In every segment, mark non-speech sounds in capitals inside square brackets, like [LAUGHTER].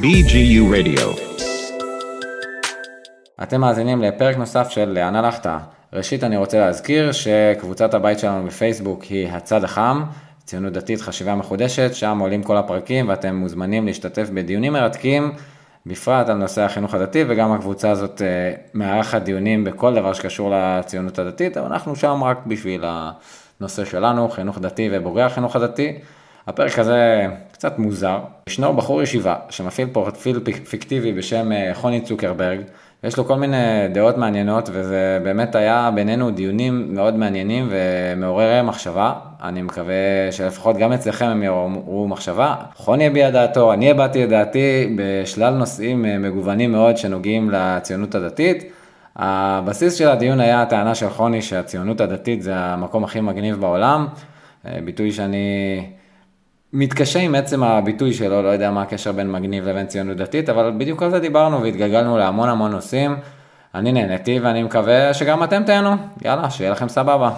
BGU Radio. אתם מאזינים לפרק נוסף של לאן הלכת. ראשית אני רוצה להזכיר שקבוצת הבית שלנו בפייסבוק היא הצד החם, ציונות דתית חשיבה מחודשת, שם עולים כל הפרקים ואתם מוזמנים להשתתף בדיונים מרתקים, בפרט על נושא החינוך הדתי וגם הקבוצה הזאת אה, מארחת דיונים בכל דבר שקשור לציונות הדתית, אבל אנחנו שם רק בשביל הנושא שלנו, חינוך דתי ובוגרי החינוך הדתי. הפרק הזה קצת מוזר, ישנו בחור ישיבה שמפעיל פרופיל פיקטיבי בשם אה, חוני צוקרברג, ויש לו כל מיני דעות מעניינות, וזה באמת היה בינינו דיונים מאוד מעניינים ומעוררי מחשבה. אני מקווה שלפחות גם אצלכם הם יעוררו מחשבה. חוני הביע דעתו, אני הבעתי את דעתי בשלל נושאים אה, מגוונים מאוד שנוגעים לציונות הדתית. הבסיס של הדיון היה הטענה של חוני שהציונות הדתית זה המקום הכי מגניב בעולם, אה, ביטוי שאני מתקשה עם עצם הביטוי שלו, לא יודע מה הקשר בין מגניב לבין ציונות דתית, אבל בדיוק על זה דיברנו והתגלגלנו להמון המון נושאים. אני נהניתי ואני מקווה שגם אתם תהנו. יאללה, שיהיה לכם סבבה.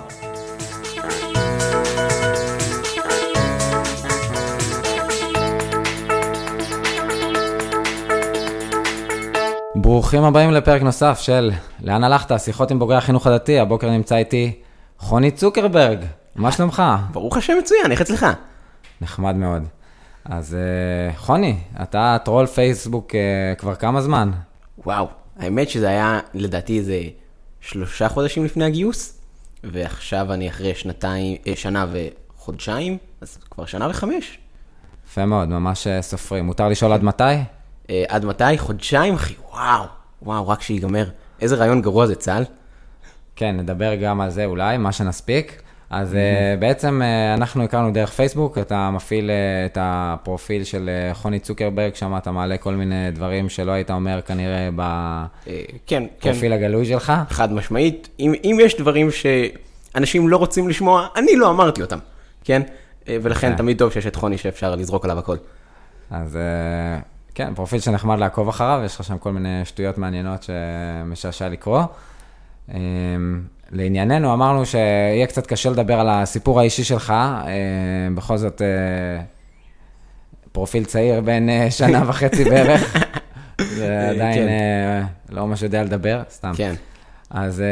ברוכים הבאים לפרק נוסף של לאן הלכת? שיחות עם בוגרי החינוך הדתי, הבוקר נמצא איתי חוני צוקרברג, מה שלומך? ברוך השם מצוין, איך אצלך? נחמד מאוד. אז אה, חוני, אתה טרול פייסבוק אה, כבר כמה זמן? וואו, האמת שזה היה לדעתי איזה שלושה חודשים לפני הגיוס, ועכשיו אני אחרי שנתיים, אה, שנה וחודשיים, אז כבר שנה וחמש. יפה מאוד, ממש סופרים. מותר לשאול עד מתי? עד מתי? חודשיים, אחי, וואו, וואו, רק שיגמר. איזה רעיון גרוע זה צה"ל. כן, נדבר גם על זה אולי, מה שנספיק. אז mm-hmm. בעצם uh, אנחנו הכרנו דרך פייסבוק, אתה מפעיל uh, את הפרופיל של חוני צוקרברג, שם אתה מעלה כל מיני דברים שלא היית אומר כנראה בפרופיל כן, כן. הגלוי שלך. חד משמעית, אם, אם יש דברים שאנשים לא רוצים לשמוע, אני לא אמרתי אותם, כן? ולכן okay. תמיד טוב שיש את חוני שאפשר לזרוק עליו הכל. אז כן, פרופיל שנחמד לעקוב אחריו, יש לך שם כל מיני שטויות מעניינות שמשעשע לקרוא. לענייננו, אמרנו שיהיה קצת קשה לדבר על הסיפור האישי שלך, אה, בכל זאת אה, פרופיל צעיר בין אה, שנה [LAUGHS] וחצי בערך, זה עדיין כן. לא ממש יודע לדבר, סתם. כן. אז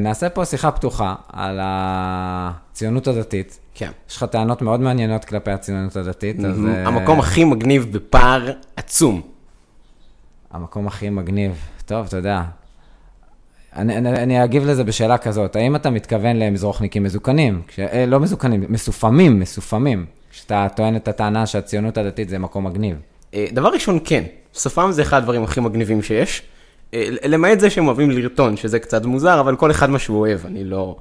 נעשה פה שיחה פתוחה על הציונות הדתית. כן. יש לך טענות מאוד מעניינות כלפי הציונות הדתית, אז... המקום הכי מגניב בפער עצום. המקום הכי מגניב, טוב, אתה יודע. אני, אני, אני אגיב לזה בשאלה כזאת, האם אתה מתכוון למזרוחניקים מזוקנים, כש, אה, לא מזוקנים, מסופמים, מסופמים, כשאתה טוען את הטענה שהציונות הדתית זה מקום מגניב? אה, דבר ראשון, כן, סופם זה אחד הדברים הכי מגניבים שיש, אה, למעט זה שהם אוהבים לרטון, שזה קצת מוזר, אבל כל אחד מה שהוא אוהב, אני לא...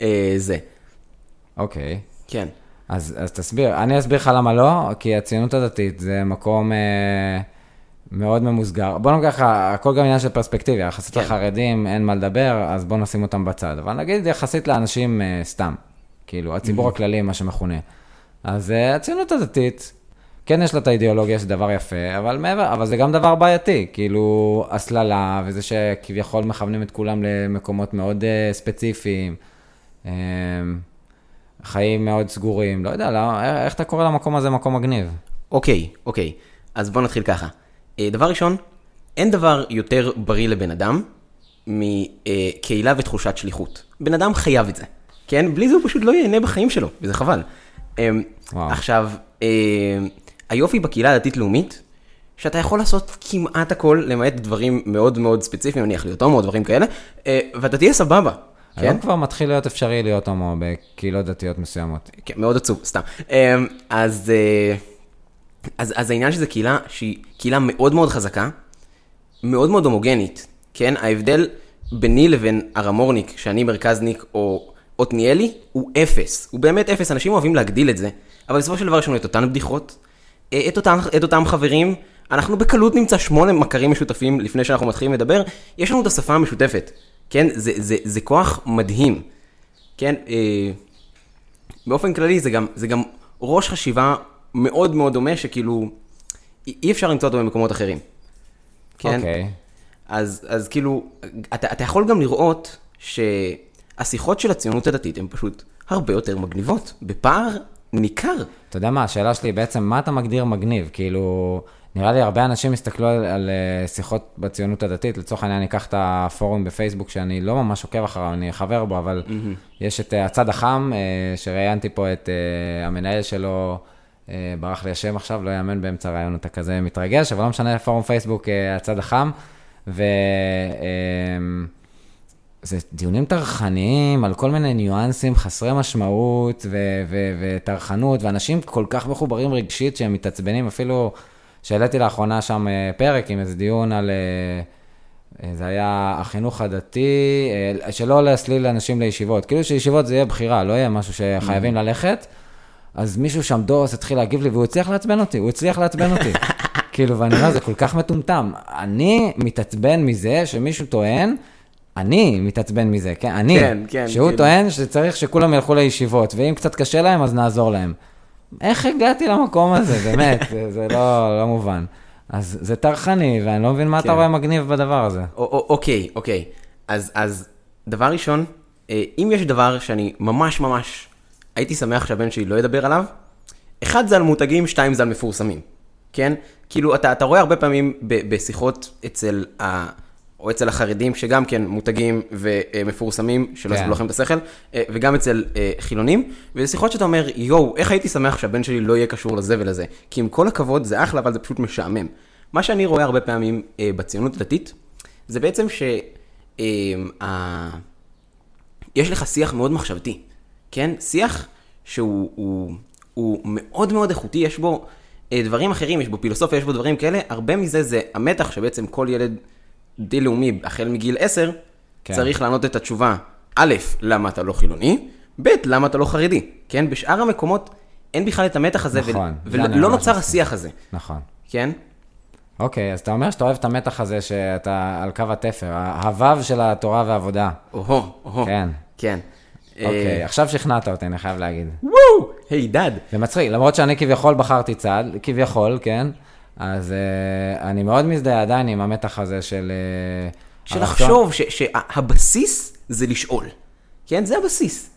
אה, זה. אוקיי. כן. אז, אז תסביר, אני אסביר לך למה לא, כי הציונות הדתית זה מקום... אה, מאוד ממוסגר. בוא נגיד ככה, הכל גם עניין של פרספקטיביה, יחסית כן. לחרדים אין מה לדבר, אז בוא נשים אותם בצד. אבל נגיד יחסית לאנשים uh, סתם, כאילו, הציבור mm-hmm. הכללי, מה שמכונה. אז uh, הציונות הדתית, כן יש לה את האידיאולוגיה, זה דבר יפה, אבל מעבר, אבל זה גם דבר בעייתי, כאילו, הסללה, וזה שכביכול מכוונים את כולם למקומות מאוד uh, ספציפיים. Um, חיים מאוד סגורים, לא יודע, לא, איך אתה קורא למקום הזה מקום מגניב? אוקיי, אוקיי, אז בוא נתחיל ככה. אה, דבר ראשון, אין דבר יותר בריא לבן אדם מקהילה ותחושת שליחות. בן אדם חייב את זה, כן? בלי זה הוא פשוט לא ייהנה בחיים שלו, וזה חבל. אה, וואו. עכשיו, אה, היופי בקהילה הדתית-לאומית, שאתה יכול לעשות כמעט הכל, למעט דברים מאוד מאוד ספציפיים, נניח להיות הומו, דברים כאלה, ואתה תהיה סבבה. היום כן? כבר מתחיל להיות אפשרי להיות הומו בקהילות דתיות מסוימות. כן, מאוד עצוב, סתם. אז... אז, אז העניין שזה קהילה שהיא קהילה מאוד מאוד חזקה, מאוד מאוד הומוגנית, כן? ההבדל ביני לבין הרמורניק, שאני מרכזניק או עתניאלי, הוא אפס. הוא באמת אפס, אנשים אוהבים להגדיל את זה, אבל בסופו של דבר יש לנו את אותן בדיחות, אה, את אותם, את אותם חברים, אנחנו בקלות נמצא שמונה מכרים משותפים לפני שאנחנו מתחילים לדבר, יש לנו את השפה המשותפת, כן? זה, זה, זה כוח מדהים, כן? אה, באופן כללי זה גם, זה גם ראש חשיבה מאוד מאוד דומה, שכאילו, אי אפשר למצוא אותו במקומות אחרים. כן? אוקיי. Okay. אז, אז כאילו, אתה, אתה יכול גם לראות שהשיחות של הציונות הדתית הן פשוט הרבה יותר מגניבות, בפער ניכר. אתה יודע מה, השאלה שלי היא בעצם, מה אתה מגדיר מגניב? כאילו, נראה לי הרבה אנשים הסתכלו על, על אה, שיחות בציונות הדתית, לצורך העניין, אני אקח את הפורום בפייסבוק, שאני לא ממש עוקב אחריו, אני חבר בו, אבל Mm-hmm. יש את אה, הצד החם, אה, שראיינתי פה את המנהל שלו, ברח לי השם עכשיו, לא יאמן באמצע הרעיון, אתה כזה מתרגש, אבל לא משנה, פורום פייסבוק, אה, הצד החם, ו... אה, זה דיונים טרחניים על כל מיני ניואנסים חסרי משמעות ו- ו- וטרחנות, ואנשים כל כך מחוברים רגשית שהם מתעצבנים, אפילו שהעליתי לאחרונה שם אה, פרק עם איזה דיון על, אה, אה, זה היה החינוך הדתי, אה, שלא להסליל אנשים לישיבות, כאילו שישיבות זה יהיה בחירה, לא יהיה משהו שחייבים ללכת. אז מישהו שם דוס התחיל להגיב לי, והוא הצליח לעצבן אותי, הוא הצליח לעצבן אותי. [LAUGHS] כאילו, ואני אומר, זה כל כך מטומטם. אני מתעצבן מזה שמישהו טוען, אני מתעצבן מזה, כן? אני. כן, כן, שהוא כאילו. טוען שצריך שכולם ילכו לישיבות, ואם קצת קשה להם, אז נעזור להם. איך הגעתי למקום הזה, [LAUGHS] באמת, זה, זה לא, לא מובן. אז זה טרחני, ואני לא מבין מה כן. אתה רואה מגניב בדבר הזה. א- א- אוקיי, אוקיי. אז, אז דבר ראשון, אה, אם יש דבר שאני ממש ממש הייתי שמח שהבן שלי לא ידבר עליו, אחד זה על מותגים, שתיים זה על מפורסמים, כן? כאילו, אתה, אתה רואה הרבה פעמים ב- בשיחות אצל ה... או אצל החרדים, שגם כן מותגים ומפורסמים, שלא כן. יסבלו לכם את השכל, אה, וגם אצל אה, חילונים, וזה שיחות שאתה אומר, יואו, איך הייתי שמח שהבן שלי לא יהיה קשור לזה ולזה. כי עם כל הכבוד, זה אחלה, אבל זה פשוט משעמם. מה שאני רואה הרבה פעמים אה, בציונות הדתית, זה בעצם ש... יש לך שיח מאוד מחשבתי, כן? שיח שהוא הוא, הוא מאוד מאוד איכותי, יש בו אה, דברים אחרים, יש בו פילוסופיה, יש בו דברים כאלה, הרבה מזה זה המתח שבעצם כל ילד דו-לאומי, החל מגיל 10, כן. צריך לענות את התשובה, א', למה אתה לא חילוני, ב', למה אתה לא חרדי, כן? בשאר המקומות אין בכלל את המתח הזה, נכון, אני ולא ממש נוצר מסכים. השיח הזה, נכון. כן? אוקיי, אז אתה אומר שאתה אוהב את המתח הזה, שאתה על קו התפר, הוו של התורה והעבודה. או-הו, או-הו. כן. כן. אוקיי, אה, עכשיו שכנעת אותי, אני חייב להגיד. וואו, היי דד. זה מצחיק, למרות שאני כביכול בחרתי צד, כביכול, כן? אז uh, אני מאוד מזדהה עדיין עם המתח הזה של... Uh, של לחשוב שהבסיס זה לשאול. כן, זה הבסיס.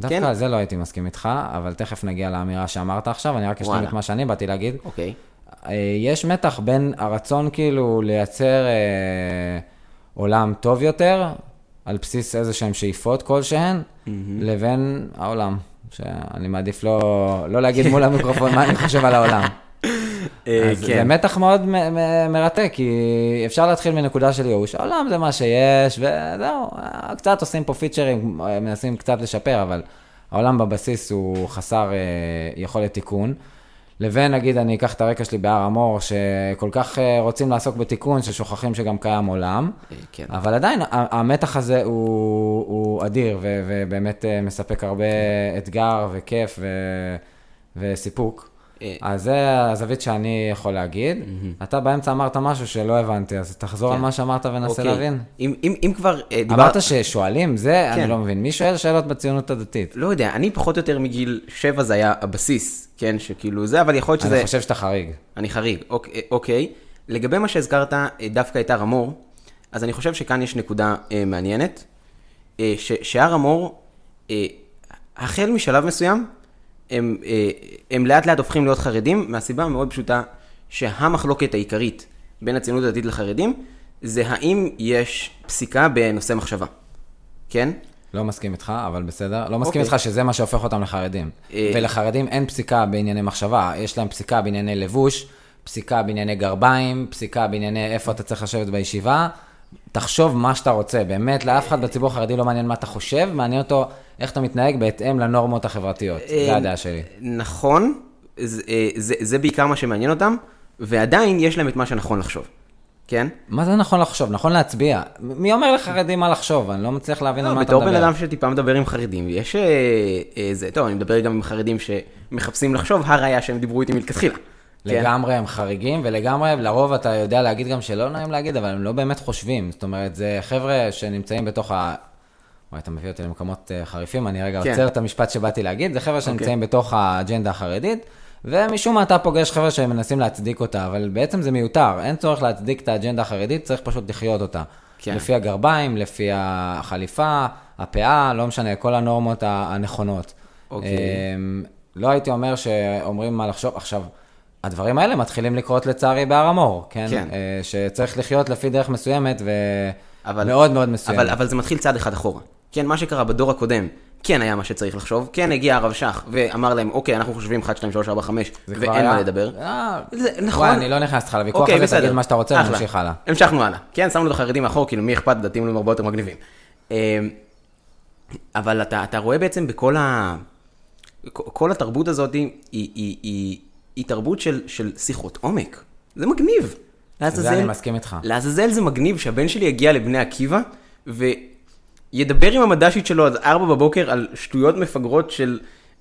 דווקא כן. על זה לא הייתי מסכים איתך, אבל תכף נגיע לאמירה שאמרת עכשיו, אני רק אשלים וואלה. את מה שאני באתי להגיד. אוקיי. אה, יש מתח בין הרצון כאילו לייצר אה, עולם טוב יותר, על בסיס איזה שהן שאיפות כלשהן, לבין העולם, שאני מעדיף לא, לא להגיד מול המיקרופון מה אני חושב על העולם. אה, אז כן. זה מתח מאוד מ- מ- מרתק, כי אפשר להתחיל מנקודה של ייאוש. העולם זה מה שיש, וזהו, קצת עושים פה פיצ'רים, אה, מנסים קצת לשפר, אבל העולם בבסיס הוא חסר אה, יכולת תיקון. לבין, נגיד, אני אקח את הרקע שלי בהר המור, שכל כך אה, רוצים לעסוק בתיקון, ששוכחים שגם קיים עולם. אה, כן. אבל עדיין, המתח הזה הוא, הוא אדיר, ו- ובאמת אה, מספק הרבה אתגר וכיף ו- וסיפוק. אה. אז זה הזווית שאני יכול להגיד. אתה באמצע אמרת משהו שלא הבנתי, אז תחזור על כן. מה שאמרת וננסה אוקיי. להבין. אם, אם, אם כבר אה, דיברת... אמרת ששואלים, זה כן. אני לא מבין. מי שואל שאלות בציונות הדתית? לא יודע, אני פחות או יותר מגיל 7 זה היה הבסיס, כן, שכאילו זה, אבל יכול להיות שזה... אני חושב שאתה חריג. אני חריג, אוקיי. אוקיי. לגבי מה שהזכרת, אה, דווקא את הר המור, אז אני חושב שכאן יש נקודה אה, מעניינת, אה, שהר המור, אה, החל משלב מסוים, הם, אה, הם לאט לאט הופכים להיות חרדים, מהסיבה המאוד פשוטה, שהמחלוקת העיקרית בין הציונות הדתית לחרדים, זה האם יש פסיקה בנושא מחשבה, כן? לא מסכים איתך, אבל בסדר. לא מסכים אוקיי. איתך שזה מה שהופך אותם לחרדים. אה. ולחרדים אין פסיקה בענייני מחשבה, יש להם פסיקה בענייני לבוש, פסיקה בענייני גרביים, פסיקה בענייני איפה אתה צריך לשבת בישיבה. תחשוב מה שאתה רוצה, באמת, לאף אחד בציבור החרדי לא מעניין מה אתה חושב, מעניין אותו איך אתה מתנהג בהתאם לנורמות החברתיות. אה, זה הדעה שלי. נכון, זה, אה, זה, זה בעיקר מה שמעניין אותם, ועדיין יש להם את מה שנכון לחשוב, כן? מה זה נכון לחשוב? נכון להצביע. מי אומר לחרדים מה לחשוב? אני לא מצליח להבין על לא, מה אתה בתור בן מדבר. אדם שטיפה מדבר עם חרדים, יש אה, אה, זה, טוב, אני מדבר גם עם חרדים שמחפשים לחשוב, הראיה שהם דיברו איתי מלכתחילה. כן? לגמרי הם חריגים, ולגמרי, לרוב אתה יודע להגיד גם שלא נעים להגיד, אבל הם לא באמת חושבים. זאת אומרת, זה חבר'ה שנמצאים בתוך ה... וואי, אתה מביא אותי למקומות אה, חריפים, אני רגע כן. עוצר את המשפט שבאתי להגיד, זה חבר'ה שנמצאים בתוך האג'נדה החרדית, ומשום מה אתה פוגש חבר'ה שמנסים להצדיק אותה, אבל בעצם זה מיותר, אין צורך להצדיק את האג'נדה החרדית, צריך פשוט לחיות אותה. כן. לפי הגרביים, לפי החליפה, הפאה, לא משנה, כל הנורמות הנכונות. אוקיי. אמ, לא הייתי אומר שאומרים מה לחשוב. עכשיו, הדברים האלה מתחילים לקרות לצערי בהר המור, כן? כן. אה, שצריך לחיות לפי דרך מסוימת ומאוד מאוד מסוימת. אבל, אבל זה מתחיל צעד אחד אחורה. כן, מה שקרה בדור הקודם, כן היה מה שצריך לחשוב, כן הגיע הרב שך ואמר להם, אוקיי, אנחנו חושבים 1, 2, 3, 4, 5, זה כבר ואין היה- מה לדבר. אה, זה, נכון. וואי, אני לא נכנס איתך לוויכוח אוקיי, הזה. תגיד מה שאתה רוצה. ונמשיך הלאה. המשכנו הלאה. כן, שמנו את החרדים מאחור, כאילו מי אכפת, דתיים הם הרבה יותר מגניבים. אה, אבל אתה, אתה רואה בעצם בכל ה... כל התרבות הזאת היא, היא, היא, היא, תרבות של, של שיחות עומק. זה מגניב. לעזאזל- אני מסכים איתך. לעזאזל זה מגניב שהבן שלי יגיע לבני עקיבא וידבר עם המד"שית שלו עד 4 בבוקר על שטויות מפגרות של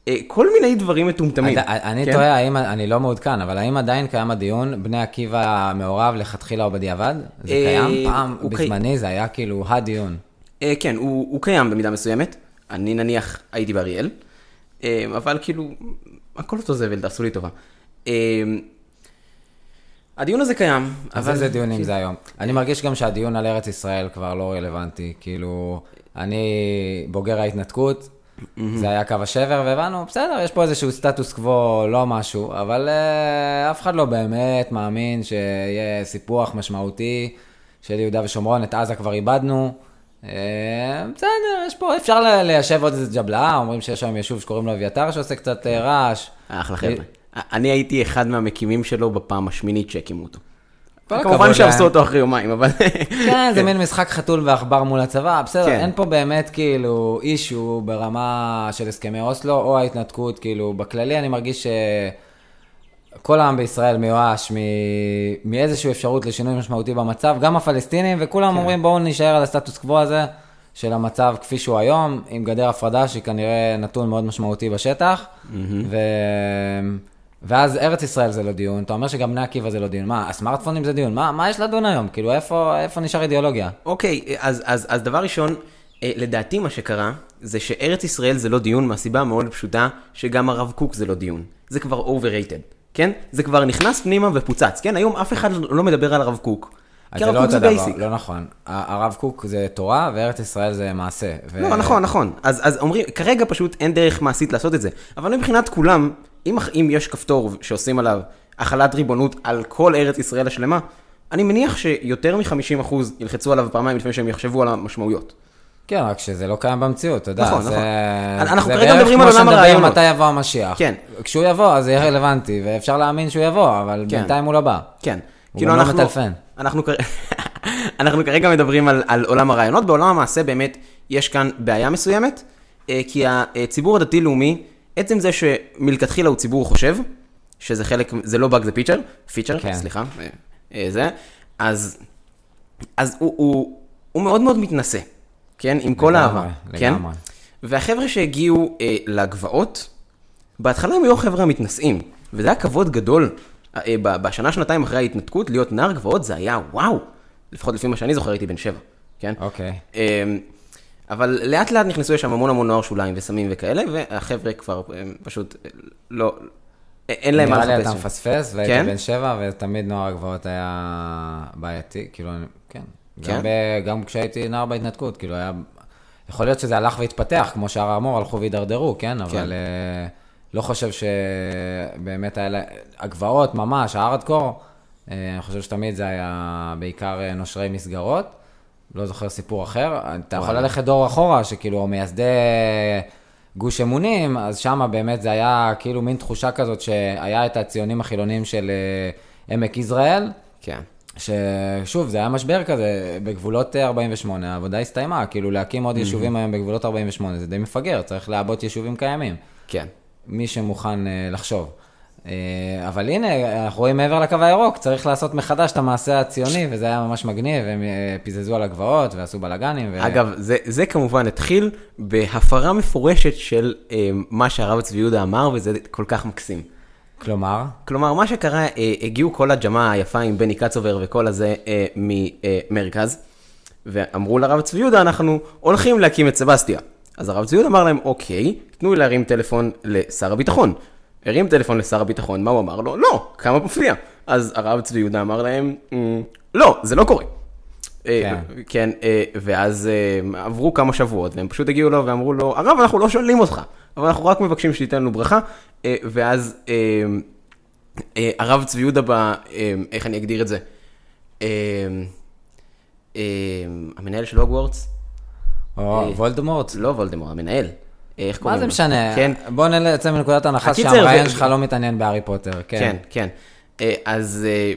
אה, כל מיני דברים מטומטמים. אני- אני כן? תוהה, האם, אני לא מעודכן, אבל האם עדיין קיים הדיון, בני עקיבא מעורב לכתחילה או בדיעבד? זה אה, קיים? פעם, קי- בזמני זה היה כאילו הדיון. אה, כן, הוא, הוא קיים במידה מסוימת. אני נניח הייתי באריאל, אה, אבל כאילו, הכל אותו זבל, תעשו לי טובה. אה, הדיון הזה קיים, אז אבל... איזה דיונים זה היום? אני מרגיש גם שהדיון על ארץ ישראל כבר לא רלוונטי. כאילו, אני בוגר ההתנתקות, זה היה קו השבר, והבנו, בסדר, יש פה איזשהו סטטוס קוו, לא משהו, אבל uh, אף אחד לא באמת מאמין שיהיה סיפוח משמעותי של יהודה ושומרון, את עזה כבר איבדנו. Uh, בסדר, יש פה, אפשר ליישב עוד איזה ג'בלאה, אומרים שיש היום יישוב שקוראים לו אביתר שעושה קצת uh, רעש. אחלה חבר'ה. אני הייתי אחד מהמקימים שלו בפעם השמינית שהקימו אותו. כמובן הכבוד שהרסו. אותו אחרי יומיים, אבל... כן, זה מין משחק חתול ועכבר מול הצבא, בסדר, כן. אין פה באמת כאילו אישו ברמה של הסכמי אוסלו או ההתנתקות, כאילו בכללי אני מרגיש שכל העם בישראל מיואש מ- מאיזושהי אפשרות לשינוי משמעותי במצב, גם הפלסטינים, וכולם אומרים בואו נישאר על הסטטוס קוו הזה של המצב כפי שהוא היום, עם גדר הפרדה שהיא כנראה נתון מאוד משמעותי בשטח, ו... ואז ארץ ישראל זה לא דיון, אתה אומר שגם בני עקיבא זה לא דיון, מה, הסמארטפונים זה דיון, מה, מה יש לדון היום? כאילו, איפה, איפה נשאר אידיאולוגיה? אוקיי, אז, אז, אז דבר ראשון, אה, לדעתי מה שקרה, זה שארץ ישראל זה לא דיון מהסיבה המאוד פשוטה, שגם הרב קוק זה לא דיון. זה כבר overrated, כן? זה כבר נכנס פנימה ופוצץ, כן? היום אף אחד לא מדבר על הרב קוק. כי זה הרב לא קוק זה basic. לא נכון. הרב קוק זה תורה וארץ ישראל זה מעשה. ו- לא, נכון, נכון. אז, אז אומרים, כרגע פשוט אין דרך מעשית לעשות את זה. אבל מבחינת כולם, אם, אם יש כפתור שעושים עליו החלת ריבונות על כל ארץ ישראל השלמה, אני מניח שיותר מ-50% ילחצו עליו פעמיים לפני שהם יחשבו על המשמעויות. כן, רק שזה לא קיים במציאות, אתה יודע. נכון, זה... נכון. אנחנו זה כרגע בערך מדברים על כמו עולם הרעיונות. מתי יבוא המשיח. כן. כשהוא יבוא, אז זה יהיה רלוונטי, ואפשר להאמין שהוא יבוא, אבל כן. בינתיים הוא לא בא. כן. הוא כאילו גם לא אנחנו, מטלפן. אנחנו, [LAUGHS] אנחנו כרגע מדברים על, על עולם הרעיונות, בעולם המעשה באמת יש כאן בעיה מסוימת, אה, כי הציבור הדתי-לאומי, עצם זה שמלכתחילה הוא ציבור חושב, שזה חלק, זה לא באג זה פיצ'ר, פיצ'ר, כן. סליחה, אה, אה, זה, אז, אז הוא, הוא, הוא מאוד מאוד מתנשא, כן, עם כל לגמרי, האהבה, כן, לגמרי. והחבר'ה שהגיעו אה, לגבעות, בהתחלה הם היו החבר'ה המתנשאים, וזה היה כבוד גדול. אה, ב- בשנה, שנתיים אחרי ההתנתקות, להיות נער גבעות זה היה וואו. לפחות לפי מה שאני זוכר, הייתי בן שבע, כן? אוקיי. אה, אבל לאט לאט נכנסו לשם המון המון נוער שוליים וסמים וכאלה, והחבר'ה כבר פשוט לא, אין להם מה נראה לי לחפש. אתה. מפספס, והייתי כן? בן שבע, ותמיד נוער הגבעות היה בעייתי, כאילו, כן. כן? גם ב- גם כשהייתי נער בהתנתקות, כאילו היה... יכול להיות שזה הלך והתפתח, כמו שהר האמור הלכו והידרדרו, כן? אבל אה, לא חושב שבאמת היה... לה- הגבעות, ממש, הארדקור, אה, אני חושב שתמיד זה היה בעיקר אה, נושרי מסגרות. לא זוכר סיפור אחר. אתה יכול. ללכת דור אחורה, שכאילו מייסדי גוש אמונים, אז שם באמת זה היה כאילו מין תחושה כזאת שהיה את הציונים החילונים של אה, עמק יזרעאל, כן. ששוב, זה היה משבר כזה, בגבולות אה, 48, העבודה הסתיימה, כאילו להקים עוד יישובים היום בגבולות 48, זה די מפגר, צריך לעבות יישובים קיימים, כן. מי שמוכן אה, לחשוב. אה, אבל הנה, אנחנו רואים מעבר לקו הירוק, צריך לעשות מחדש את המעשה הציוני, וזה היה ממש מגניב, הם אה, פיזזו על הגבעות ועשו בלאגנים. ו... אגב, זה, זה כמובן התחיל בהפרה מפורשת של אה, מה שהרב צבי יהודה אמר, וזה כל כך מקסים. כלומר, כלומר, מה שקרה, אה, הגיעו כל הג'מאעה היפה עם בני קצובר וכל הזה אה, ממרכז, ואמרו לרב צבי יהודה, אנחנו הולכים להקים את סבסטיה. אז הרב צבי יהודה אמר להם, אוקיי, תנו לי להרים טלפון לשר הביטחון. הרים טלפון לשר הביטחון, מה הוא אמר לו? לא, כמה מפתיע. אז הרב צבי יהודה אמר להם, "אמ, לא, זה לא קורה. אה, כן. כן, אה, ואז אה, עברו כמה שבועות, והם פשוט הגיעו לו ואמרו לו, הרב, אנחנו לא שואלים אותך, אבל אנחנו רק מבקשים שתיתן לנו ברכה, ואז הרב צבי יהודה, איך אני אגדיר את זה? המנהל של הוגוורטס? או וולדמורט. לא וולדמור, המנהל. איך מה קוראים זה לו? משנה? כן, בוא נצא מנקודת הנחה שהמראיין זה- שלך לא מתעניין בהארי פוטר. כן, כן. כן. אה, אז, אה,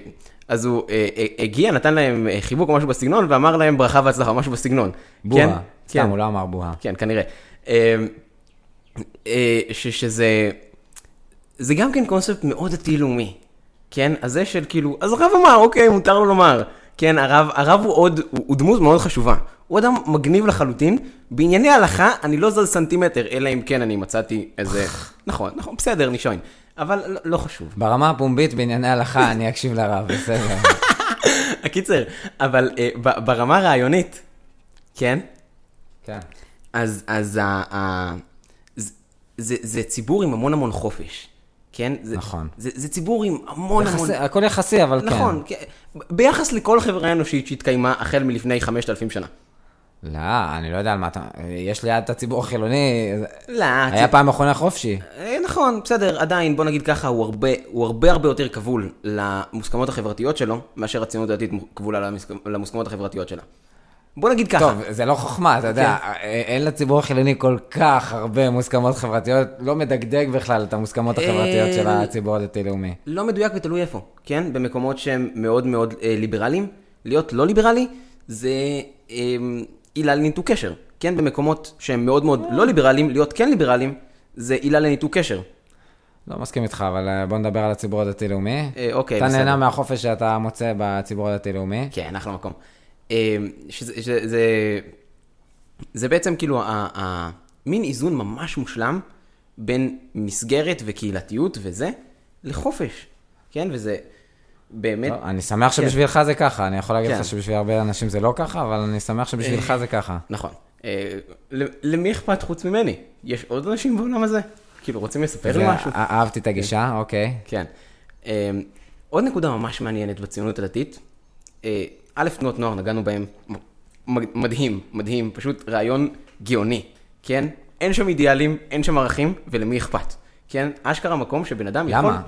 אז הוא אה, הגיע, נתן להם חיבוק או משהו בסגנון, ואמר להם ברכה והצלחה, משהו בסגנון. כן? בוהה. כן. סתם, הוא לא אמר בוהה. כן, כנראה. אה, אה, ש- שזה... זה גם כן קונספט מאוד דתי-לאומי, כן? אז זה של כאילו, אז הרב אמר, אוקיי, מותר לו לומר. כן, הרב, הרב הוא עוד, הוא, הוא דמות מאוד חשובה. הוא אדם מגניב לחלוטין. בענייני הלכה, אני לא זז סנטימטר, אלא אם כן אני מצאתי איזה... נכון, נכון, בסדר, נישוין. אבל לא, לא חשוב. ברמה הפומבית בענייני הלכה אני אקשיב לרב, בסדר. [LAUGHS] הקיצר, אבל אה, ב- ברמה הרעיונית, כן? כן. אז, אז ה, ה, זה, זה, זה ציבור עם המון המון חופש, כן? זה, נכון. זה, זה ציבור עם המון המון... יחסי- הכל יחסי, אבל כן. נכון, כן. ביחס לכל חברה אנושית שהתקיימה החל מלפני 5,000 שנה. לא, אני לא יודע על מה אתה... יש ליד את הציבור החילוני, לא, היה פעם מכונה חופשי. אה, נכון, בסדר, עדיין, בוא נגיד ככה, הוא הרבה, הוא הרבה הרבה יותר כבול למוסכמות החברתיות שלו, מאשר הציונות הדתית כבולה למוסכ- למוסכמות החברתיות שלה. בוא נגיד ככה. טוב, זה לא חוכמה, אתה יודע, כן. אין לציבור החילוני כל כך הרבה מוסכמות חברתיות, לא מדגדג בכלל את המוסכמות החברתיות של אה, הציבור הדתי-לאומי. לא מדויק ותלוי איפה, כן? במקומות שהם מאוד מאוד אה, ליברליים. להיות לא ליברלי זה אה, עילה לניתוק קשר. כן? במקומות שהם מאוד מאוד לא ליברליים, להיות כן ליברליים זה עילה לניתוק קשר. לא מסכים איתך, אבל אה, בוא נדבר על הציבור הדתי-לאומי. אה, אוקיי, אתה בסדר. נהנה מהחופש שאתה מוצא בציבור הדתי-לאומי. כן, אחלה מקום. אה, שזה, שזה, זה, זה בעצם כאילו ה- ה- מין איזון ממש מושלם בין מסגרת וקהילתיות וזה לחופש. כן? וזה באמת... טוב, אני שמח שבשבילך זה ככה, אני יכול להגיד כן. לך שבשביל הרבה אנשים זה לא ככה, אבל אני שמח שבשבילך זה ככה. נכון. אה, למי אכפת חוץ ממני? יש עוד אנשים בעולם הזה? כאילו, רוצים לספר לי משהו? אה- אהבתי את הגישה, אוקיי. כן. אה, עוד נקודה ממש מעניינת בציונות הדתית. א', תנועות נוער, נגענו בהם. מדהים, מדהים, פשוט רעיון גאוני, כן? אין שם אידיאלים, אין שם ערכים, ולמי אכפת? כן? אשכרה מקום שבן אדם יכול... למה?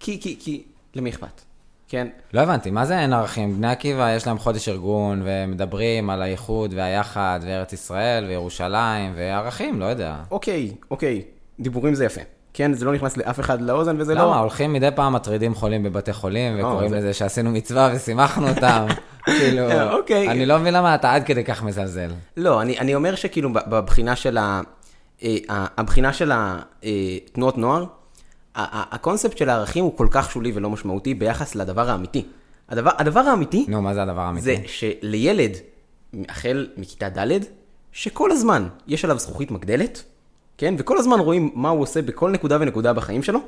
כי, כי, כי, למי אכפת? כן? לא הבנתי, מה זה אין ערכים? בני עקיבא יש להם חודש ארגון, ומדברים על האיחוד והיחד, וארץ ישראל, וירושלים, וערכים, לא יודע. אוקיי, אוקיי, דיבורים זה יפה. כן, זה לא נכנס לאף אחד לאוזן וזה לא... למה? הולכים מדי פעם מטרידים חולים בבתי חולים, וקוראים זה- לזה שעשינו מצווה ושימחנו אותם. [LAUGHS] כאילו, [LAUGHS] אוקיי. אני לא מבין למה אתה עד כדי כך מזלזל. לא, אני, אני אומר שכאילו בבחינה של ה... אה, הבחינה של התנועות נוער, ה- ה- הקונספט של הערכים הוא כל כך שולי ולא משמעותי ביחס לדבר האמיתי. הדבר, הדבר האמיתי נו, מה זה הדבר האמיתי? זה שלילד, החל מכיתה ד', שכל הזמן יש עליו זכוכית מגדלת, כן? וכל הזמן רואים מה הוא עושה בכל נקודה ונקודה בחיים שלו,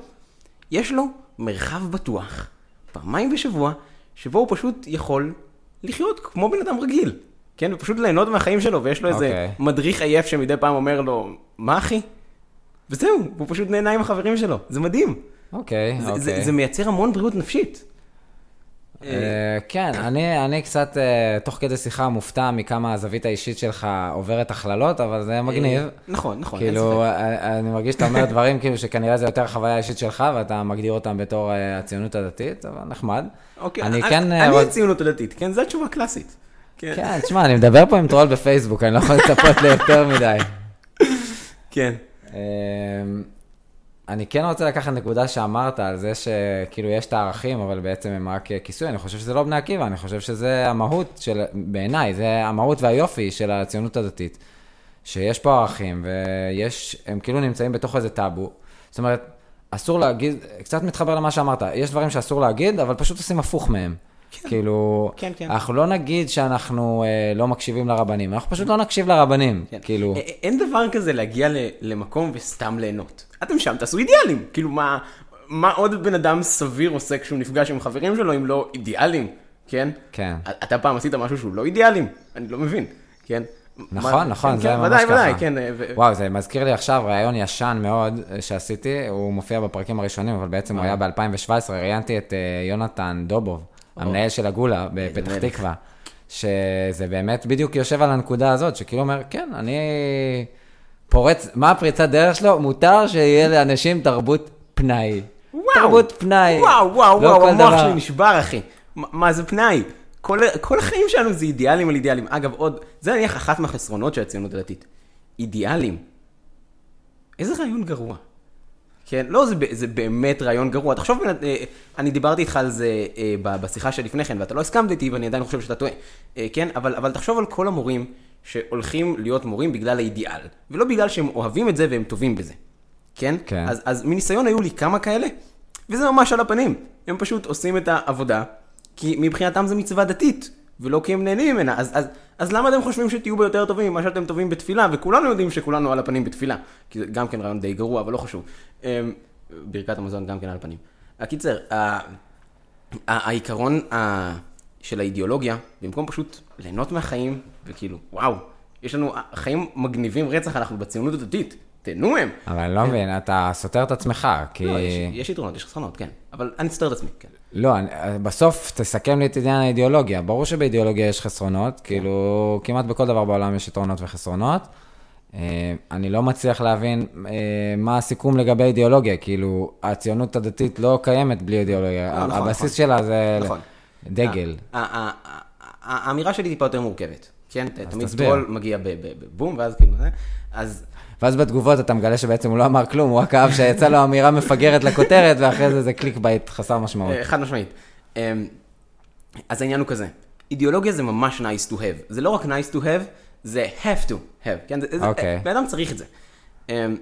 יש לו מרחב בטוח, פעמיים בשבוע, שבו הוא פשוט יכול לחיות כמו בן אדם רגיל, כן? ופשוט ליהנות מהחיים שלו, ויש לו איזה אוקיי. מדריך עייף שמדי פעם אומר לו, מה אחי? וזהו, הוא פשוט נהנה עם החברים שלו, זה מדהים. אוקיי, זה, אוקיי. זה, זה מייצר המון בריאות נפשית. אה, כן, אני, קצת, אה, תוך כדי שיחה, מופתע מכמה הזווית האישית שלך עוברת הכללות, אבל זה מגניב. נכון, נכון, אין כאילו. אה, אני מרגיש שאתה אומר [LAUGHS] דברים כאילו שכנראה זה יותר החוויה האישית שלך, ואתה מגדיר אותם בתור אה, הציונות הדתית, אבל נחמד. אוקיי, אני כן... אה, הציונות הדתית, כן? זו התשובה הקלאסית. כן. כן, תשמע, אני מדבר פה עם טרול בפייסבוק, אני לא יכול לצפות ליותר מדי. [LAUGHS] כן. אני כן רוצה לקחת נקודה שאמרת על זה שכאילו יש את הערכים, אבל בעצם הם רק כיסוי, אני חושב שזה לא בני עקיבא, אני חושב שזה המהות של, בעיניי, זה המהות והיופי של הציונות הדתית. שיש פה ערכים, ויש, הם כאילו נמצאים בתוך איזה טאבו. זאת אומרת, אסור להגיד, קצת מתחבר למה שאמרת, יש דברים שאסור להגיד, אבל פשוט עושים הפוך מהם. כן. כאילו, כן, כן. אנחנו לא נגיד שאנחנו אה, לא מקשיבים לרבנים, אנחנו פשוט לא נקשיב לרבנים. כן. כאילו, א- אין דבר כזה להגיע ל- למקום וסתם ליהנות. אתם שם, תעשו אידיאלים. כאילו, מה, מה עוד בן אדם סביר עושה כשהוא נפגש עם חברים שלו אם לא אידיאלים, כן? כן. אתה פעם עשית משהו שהוא לא אידיאלים? אני לא מבין, כן? נכון, מה- נכון, כן, זה כן, ממש ודאי, ככה. ודאי, כן. אה, ו- וואו, זה מזכיר לי עכשיו ראיון ישן מאוד אה, שעשיתי, הוא מופיע בפרקים הראשונים, אבל בעצם הוא אה. היה ב-2017, ראיינתי את אה, יונתן דובוב, המנהל של הגולה בפתח מלך. תקווה. שזה באמת בדיוק יושב על הנקודה הזאת, שכאילו אומר, כן, אני פורץ, מה הפריצת דרך שלו? מותר שיהיה לאנשים תרבות פנאי. וואו. תרבות פנאי. וואו, וואו, לא וואו, המוח. שלי נשבר, אחי. מה- מה זה פנאי? כל, כל החיים שלנו זה אידיאלים על אידיאלים. אגב, עוד, זה נניח אחת מהחסרונות של הציונות הדתית. אידיאלים. איזה רעיון גרוע. כן, לא, זה, זה באמת רעיון גרוע. תחשוב, אה, אני דיברתי איתך על זה אה, בשיחה שלפני כן, ואתה לא הסכמת איתי, ואני עדיין חושב שאתה טועה. אה, כן, אבל, אבל תחשוב על כל המורים שהולכים להיות מורים בגלל האידיאל, ולא בגלל שהם אוהבים את זה והם טובים בזה. כן? כן. אז, אז מניסיון היו לי כמה כאלה, וזה ממש על הפנים. הם פשוט עושים את העבודה, כי מבחינתם זה מצווה דתית, ולא כי הם נהנים ממנה. אז, אז, אז למה אתם חושבים שתהיו ביותר טובים ממה שאתם טובים בתפילה? וכולנו יודעים שכולנו על הפנים בתפילה. כי זה גם כן רעיון די גרוע, אבל לא חשוב. אמ, ברכת המזון גם כן על הפנים. הקיצר, ה- ה- העיקרון ה- של האידיאולוגיה, במקום פשוט ליהנות מהחיים, וכאילו, וואו, יש לנו חיים מגניבים רצח, אנחנו בציונות הדתית, תהנו מהם. אבל אני לא מבין, אתה סותר את עצמך, כי... לא, יש, יש יתרונות, יש חסרונות, כן. אבל אני אסתר את עצמי, כן. לא, אני- בסוף תסכם לי את עניין האידיאולוגיה. ברור שבאידיאולוגיה יש חסרונות, כאילו, כמעט בכל דבר בעולם יש יתרונות וחסרונות. אה, אני לא מצליח להבין אה, מה הסיכום לגבי אידיאולוגיה, כאילו, הציונות הדתית לא קיימת בלי אידיאולוגיה. נכון, הבסיס נכון. שלה זה נכון. דגל. האמירה שלי טיפה יותר מורכבת, כן? תמיד. טרול מגיע בבום, ואז כאילו, זה. אז ואז בתגובות אתה מגלה שבעצם הוא לא אמר כלום, הוא רק אהב שיצא לו אמירה מפגרת לכותרת, ואחרי זה זה clickbait חסר משמעות. אה, חד משמעית. אמ, אז העניין הוא כזה, אידיאולוגיה זה ממש nice to have. זה לא רק nice to have, זה have to have. כן? זה- זה- אוקיי. בן אדם צריך את זה. אמ,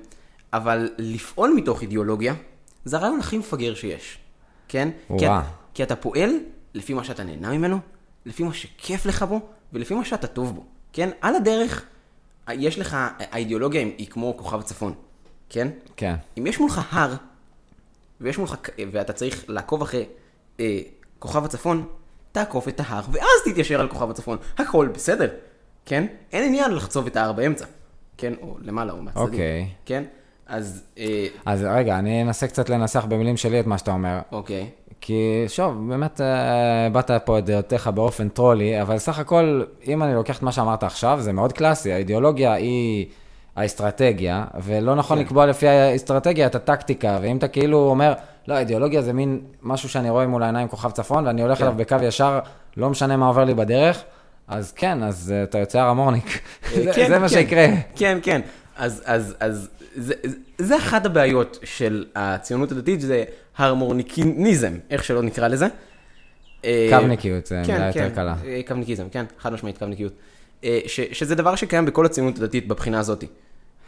אבל לפעול מתוך אידיאולוגיה, זה הרעיון הכי מפגר שיש. כן? כי, כי אתה פועל לפי מה שאתה נהנה ממנו, לפי מה שכיף לך בו, ולפי מה שאתה טוב בו. כן? על הדרך, יש לך, האידיאולוגיה היא- כמו כוכב צפון. כן? כן. אם יש מולך הר, ויש מולך, ואתה צריך לעקוב אחרי אה, כוכב הצפון, תעקוף את ההר, ואז תתיישר על כוכב הצפון. הכל בסדר, כן? אין עניין לחצוב את ההר באמצע, כן? או למעלה או מהצדדים, אוקיי. כן? אז, אה, אז רגע, אני אנסה קצת לנסח במילים שלי את מה שאתה אומר. אוקיי. כי שוב, באמת אה, הבעת פה את דעותיך באופן טרולי, אבל סך הכל, אם אני לוקח את מה שאמרת עכשיו, זה מאוד קלאסי. האידיאולוגיה היא האסטרטגיה, ולא נכון כן. לקבוע לפי האסטרטגיה את הטקטיקה, ואם אתה כאילו אומר, לא, האידיאולוגיה זה מין משהו שאני רואה מול העיניים כוכב צפון, ואני הולך כן. אליו בקו ישר, לא משנה מה עובר לי בדרך, אז כן, אז אה, אתה יוצא הרמורניק. [LAUGHS] זה כן, זה מה. שיקרה. כן, כן. אז, אז, אז זה, זה- אחת הבעיות של הציונות הדתית, זה הרמורניקיניזם, איך שלא נקרא לזה. אה, קו-ניקיות, זה כן, מילה כן, יותר קלה. אה, קו-ניקיזם, כן, חד משמעית קו-ניקיות. אה, שזה דבר שקיים בכל הציונות הדתית בבחינה הזאת.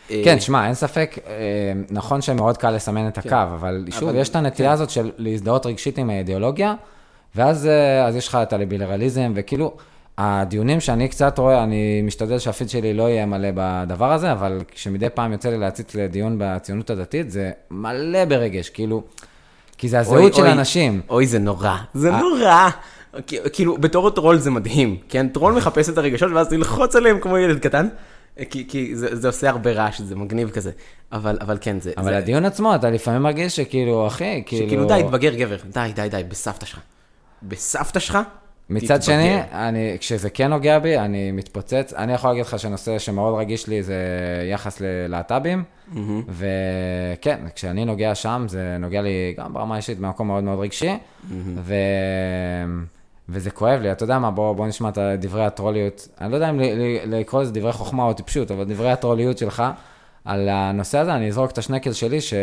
כן, שמע, אין ספק, נכון שמאוד קל לסמן את הקו, אבל שוב, כן. יש את הנטייה כן. הזאת של להזדהות רגשית עם האידיאולוגיה, ואז אז יש לך את הליברליזם, וכאילו, הדיונים שאני קצת רואה, אני משתדל שהפיד שלי לא יהיה מלא בדבר הזה, אבל כשמדי פעם יוצא לי להציץ לדיון בציונות הדתית, זה מלא ברגש, כאילו, כי זה אוי, הזהות של אוי, אנשים. אוי, זה נורא. זה אה. נורא. כאילו, בתור טרול זה מדהים, כן? טרול מחפש את הרגשות ואז ללחוץ עליהם כמו ילד קטן. כי, כי זה, זה עושה הרבה רעש, זה מגניב כזה. אבל, אבל כן, זה... אבל זה, הדיון עצמו, אתה לפעמים מרגיש שכאילו, אחי, כאילו... שכאילו, די, תתבגר גבר. די, די, די, בסבתא שלך. בסבתא שלך? מצד. שני, אני, כשזה כן נוגע בי, אני מתפוצץ. אני יכול להגיד לך שנושא שמאוד רגיש לי זה יחס ללהט"בים, וכן, כשאני נוגע שם, זה נוגע לי גם ברמה האישית במקום מאוד מאוד רגשי, ו... וזה כואב לי, אתה יודע מה, בוא, בוא נשמע את דברי הטרוליות. אני לא יודע אם לקרוא לזה דברי חוכמה או טיפשות, אבל דברי הטרוליות שלך על הנושא הזה, אני אזרוק את השנקל שלי, ש...